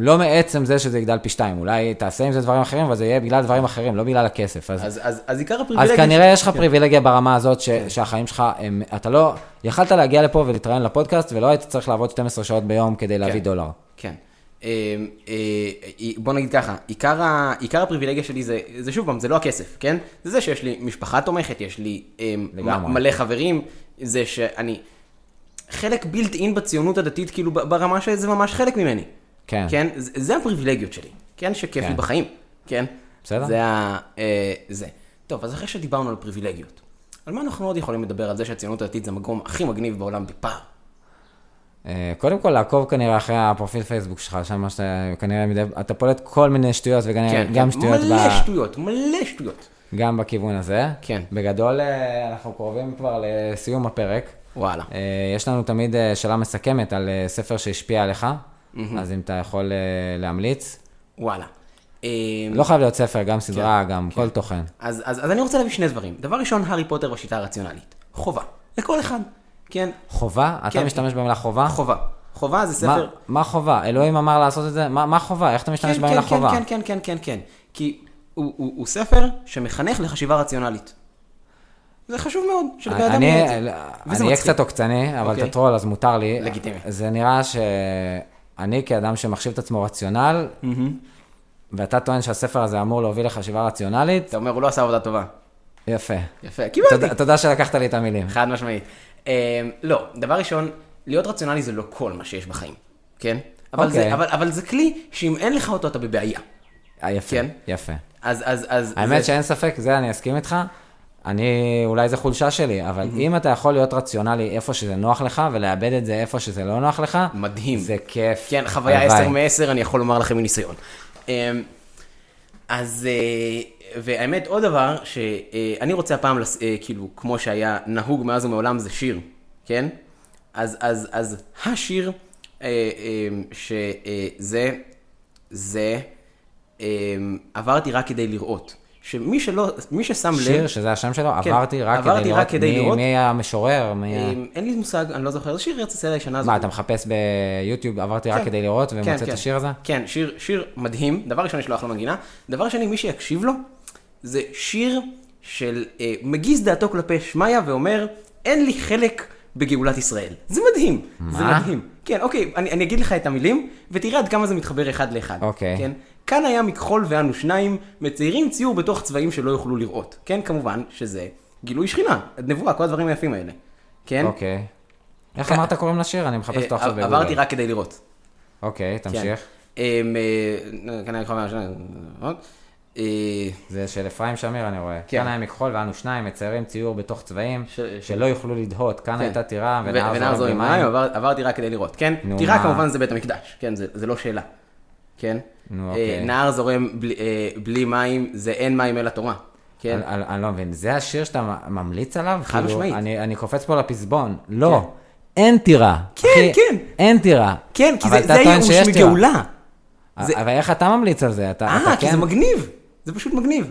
לא מעצם זה שזה יגדל פי שתיים, אולי תעשה עם זה דברים אחרים, אבל זה יהיה בגלל דברים אחרים, לא בגלל הכסף. אז אז, אז, אז עיקר הפריבילגיה... אז כנראה יש לך כן. פריבילגיה ברמה הזאת, ש, שהחיים שלך, הם, אתה לא, יכלת להגיע לפה ולהתראיין לפודקאסט, ולא היית צריך לעבוד 12 שעות ביום כדי להביא דולר. כן. אה, אה, בוא נגיד ככה, עיקר, ה, עיקר הפריבילגיה שלי זה, זה שוב פעם, זה לא הכסף, כן? זה זה שיש לי משפחה תומכת, יש לי אה, לגמרי. מלא חברים, זה שאני... חלק בילט אין בציונות הדתית, כאילו ברמה שזה ממש חלק ממני. כן. כן? זה, זה הפריבילגיות שלי, כן? שכיף כן. לי בחיים, כן? בסדר. זה ה... אה, זה. טוב, אז אחרי שדיברנו על פריבילגיות, על מה אנחנו עוד יכולים לדבר על זה שהציונות הדתית זה המקום הכי מגניב בעולם בפער? אה, קודם כל, לעקוב כנראה אחרי הפרופיל פייסבוק שלך, שם שאתה כנראה, מדי, אתה פולט כל מיני שטויות, וכנראה כן, גם כן, שטויות, מלא ב, שטויות, מלא שטויות. גם בכיוון הזה. כן. בגדול, אה, אנחנו קרובים כבר לסיום הפרק. וואלה. אה, יש לנו תמיד שאלה מסכמת על ספר שהשפיע עליך, אז אם אתה יכול להמליץ. וואלה. אה, לא חייב להיות ספר, גם סדרה, כן, גם כל תוכן. אז, אז, אז אני רוצה להביא שני דברים. דבר ראשון, הארי פוטר בשיטה הרציונלית. חובה. לכל אחד. כן, חובה? אתה כן. משתמש במילה חובה? חובה. חובה זה מה, ספר... מה חובה? אלוהים אמר לעשות את זה? מה, מה חובה? איך אתה משתמש כן, במילה כן, חובה? כן, כן, כן, כן, כן. כי הוא, הוא, הוא ספר שמחנך לחשיבה רציונלית. זה חשוב מאוד, שלבן אדם אני יהיה את זה. אני אהיה. קצת עוקצני, אבל אוקיי. אתה טרול אז מותר לי. לגיטימי. זה נראה שאני כאדם שמחשיב את עצמו רציונל, ואתה טוען שהספר הזה אמור להוביל לחשיבה רציונלית, אתה אומר, הוא לא עשה עבודה טובה. יפה. יפה, קיבלתי. תודה- תודה שלקחת לי את המילים. חד משמעית. אה, לא, דבר ראשון, להיות רציונלי זה לא כל מה שיש בחיים, כן? אבל, אוקיי. זה, אבל, אבל זה כלי שאם אין לך אותו אתה בבעיה. אה, יפה, כן. יפה. אז, אז, אז... האמת זה... שאין ספק, זה אני אסכים איתך. אני, אולי זו חולשה שלי, אבל אם אתה יכול להיות רציונלי איפה שזה נוח לך, ולאבד את זה איפה שזה לא נוח לך, מדהים. זה כיף. כן, חוויה הלוואי. 10 מ-10, אני יכול לומר לכם מניסיון. אה, אז, אה, והאמת, עוד דבר, שאני רוצה הפעם, אה, כאילו, כמו שהיה נהוג מאז ומעולם, זה שיר, כן? אז, אז, אז השיר, אה, אה, שזה, זה, אה, עברתי רק כדי לראות. שמי שלא, מי ששם לב... שיר, שזה השם שלו, כן, עברתי רק עברתי כדי רק לראות כדי מי- לראות. מי המשורר, מי... אין לי מושג, אני לא זוכר, זה שיר ארץ ישראל הישנה. מה, אתה מחפש ביוטיוב, עברתי רק כן. כדי לראות, כן, ומוצא את כן. השיר הזה? כן, שיר, שיר מדהים. דבר ראשון, יש לו אחלה מנגינה. דבר שני, מי שיקשיב לו, זה שיר של אה, מגיז דעתו כלפי שמיא ואומר, אין לי חלק בגאולת ישראל. זה מדהים. זה מה? מדהים. כן, אוקיי, אני, אני אגיד לך את המילים, ותראה עד כמה זה מתחבר אחד לאחד. אוקיי. כן? כאן היה מכחול ואנו שניים, מציירים ציור בתוך צבעים שלא יוכלו לראות. כן, כמובן שזה גילוי שכינה, נבואה, כל הדברים היפים האלה. כן? אוקיי. איך כן. אמרת קוראים לשיר? אני מחפש אותו אה, עכשיו בגוגל. עברתי רק כדי לראות. אוקיי, כן. תמשיך. אה, כאן היה יכול להיות... אה, זה של אפרים שמיר, אני רואה. כן. כאן היה מכחול ואנו שניים מציירים ציור בתוך צבעים ש- שלא יוכלו לדהות. כאן כן. הייתה טירה ו- ונהר זורם במים. עבר- עברתי רק כדי לראות, כן? טירה? כמובן זה בית המקדש, כן? זה זה לא שאלה, כן? נו, אה, אוקיי. נהר זורם בלי- אה, בלי מים, זה אין מים אלא תורה. כן. אני- אני לא מבין, זה השיר שאתה ממליץ עליו? חד כאילו, משמעית. אני אני קופץ פה לפזמון. לא, אין טירה. כן, אחי, כן. אין טירה. כן, כי זה אתה זה הייאוש. מגאולה. זה- אבל איך אתה ממליץ על זה? אתה אתה אה, כי כן- זה מגניב. זה פשוט מגניב.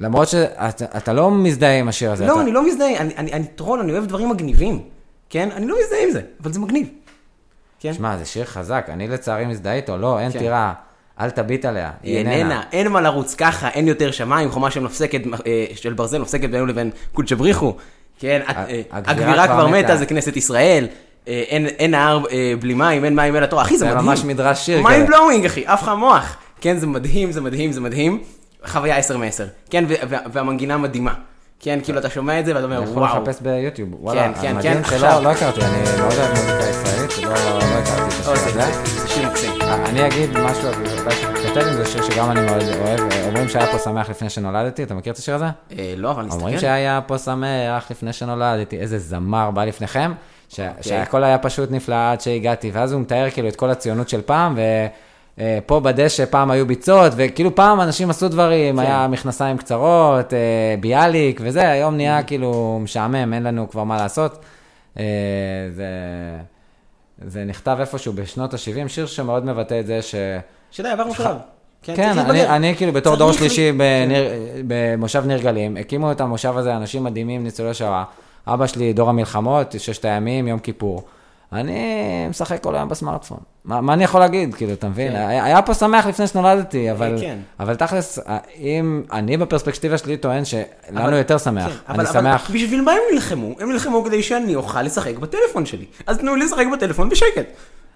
למרות שאתה אתה לא מזדהה עם השיר הזה. לא, אתה- אני לא מזדהה, אני- אני אני טרול, אני אוהב דברים מגניבים. כן? אני לא מזדהה עם זה, אבל זה מגניב. כן? שמע, זה שיר חזק, אני לצערי מזדהה איתו, לא, אין כן. טירה, אל תביט עליה, היא איננה, אין מה לרוץ ככה, אין יותר שמיים, חומה של נפסקת, אה, של ברזל נפסקת בינינו לבין קודשא בריחו. כן, אה, הגבירה כבר מתה. זה כנסת ישראל. אה, אין- אין נהר בלי מים, אין מים אלא תורה. אחי, זה זה מדהים. ממש מדרש שיר מים. בלואוינג, אחי, עף לך המוח. כן, זה מדהים, זה מדהים, זה מדהים. חוויה 10 מ-10. כן, והמנגינה מדהימה. כן, כאילו, אתה שומע את זה ואתה אומר, אני יכול וואו. לחפש ביוטיוב, וואלה, כן, כן, שלא עכשיו. לא הכרתי, אני מאוד אוהב מוזיקה ישראלית, לא לא הכרתי את השיר זה הזה. זה שיר מקסים. אני אגיד משהו, שתתכתב עם זה שיר שגם אני מאוד אוהב, אומרים שהיה פה שמח לפני שנולדתי, אתה מכיר את השיר הזה? אה, לא, אבל אומרים נסתכל. שהיה פה שמח לפני שנולדתי, איזה זמר בא לפניכם, ש- שהכל היה פשוט נפלא עד שהגעתי, ואז הוא מתאר כאילו את כל הציונות של פעם, ופה בדשא פעם היו ביצות, וכאילו פעם אנשים עשו דברים, כן. היה מכנסיים קצרות, אה, ביאליק וזה, היום נהיה כאילו משעמם, אין לנו כבר מה לעשות. אה, זה... זה נכתב איפשהו בשנות ה-70, שיר שמאוד מבטא את זה ש... שאלה, עברנו שלב. כן, צריך אני. אני כאילו בתור דור. שלישי בניר, במושב ניר גלים, הקימו את המושב הזה אנשים מדהימים, ניצולי שואה. אבא שלי דור המלחמות, ששת הימים, יום כיפור. אני משחק כל היום בסמארטפון. מה, מה אני יכול להגיד, כאילו, אתה מבין? כן. היה, היה פה שמח לפני שנולדתי, אבל, כן. אבל תכלס, אם אני בפרספקטיבה שלי טוען שלנו אבל- יותר שמח. כן, אני אבל, אבל שמח. בשביל מה הם נלחמו? הם נלחמו כדי שאני אוכל לשחק בטלפון שלי. אז תנו לי לשחק בטלפון בשקט.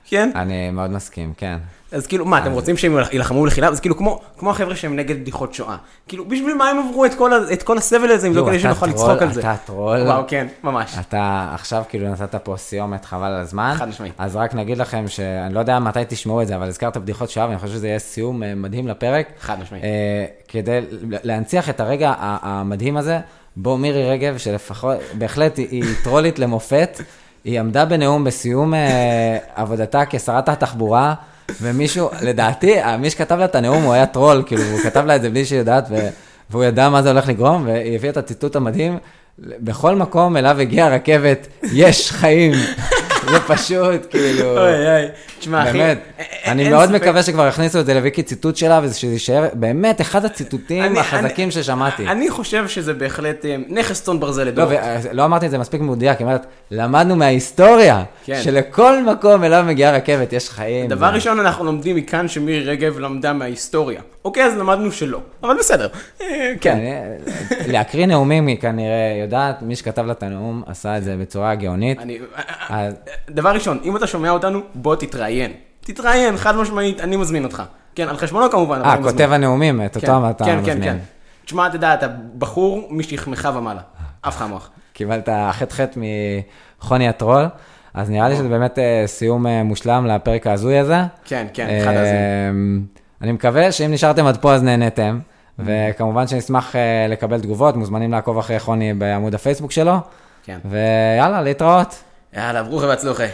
כן? אני מאוד מסכים, כן. אז כאילו, מה, אתם רוצים שהם יילחמו לחינם? אז כאילו, כמו, כמו החבר'ה שהם נגד בדיחות שואה. כאילו, בשביל מה הם עברו את כל, את כל הסבל הזה, אם לא כדי שנוכל לצחוק על זה? אתה טרול. וואו, כן, ממש. אתה עכשיו כאילו נתת פה סיומת חבל על הזמן. חד משמעית. אז רק נגיד לכם שאני לא יודע מתי תשמעו את זה, אבל הזכרת בדיחות שואה, ואני חושב שזה יהיה סיום אה, מדהים לפרק. חד משמעית. אה, כדי להנציח את הרגע המדהים הזה, בו מירי רגב, שלפחות, בהחלט היא טרולית למופת, היא עמדה בנאום בסיום אה, עבודתה כשרת התחבורה, ומישהו, לדעתי, מי שכתב לה את הנאום הוא היה טרול, כאילו, הוא כתב לה את זה בלי שהיא יודעת, והוא ידע מה זה הולך לגרום, והיא הביאה את הציטוט המדהים, בכל מקום אליו הגיעה הרכבת, יש חיים. זה פשוט, כאילו... אוי אוי, תשמע אחי, באמת, אני מאוד. מקווה שכבר יכניסו את זה לוויקי ציטוט שלה, ושזה יישאר באמת אחד הציטוטים החזקים ששמעתי. אני חושב שזה בהחלט אה, נכס צאן ברזל לא, לדור. ולא אמרתי את זה מספיק מדויק, היא אומרת, למדנו מההיסטוריה, כן. שלכל מקום אליו מגיעה רכבת, יש חיים. דבר ראשון, אנחנו לומדים מכאן שמירי רגב למדה מההיסטוריה. אוקיי, אז למדנו שלא, אבל בסדר. אה, כן. להקריא נאומים היא כנראה יודעת, מי שכתב לה את הנאום עשה את זה בצורה גאונית. דבר ראשון, אם אתה שומע אותנו, בוא תתראיין. תתראיין, חד משמעית, אני מזמין אותך. כן, על חשבונו כמובן. אה, מזמין. כותב הנאומים, את כן, אותם אתה כן, כן, מזמין. כן. תשמע, אתה יודע, אתה בחור משכמך ומעלה. עף לך המוח. קיבלת ח"ח מחוני הטרול, אז נראה לי שזה באמת אה, סיום אה, מושלם לפרק ההזוי הזה. כן, כן, אחד הזה. אמ, אני מקווה שאם נשארתם עד פה אז נהניתם, וכמובן שנשמח אה, לקבל תגובות, מוזמנים לעקוב אחרי חוני בעמוד הפייסבוק שלו, כן. ויאללה, להתראות. יאללה, ברוכה והצלוחה.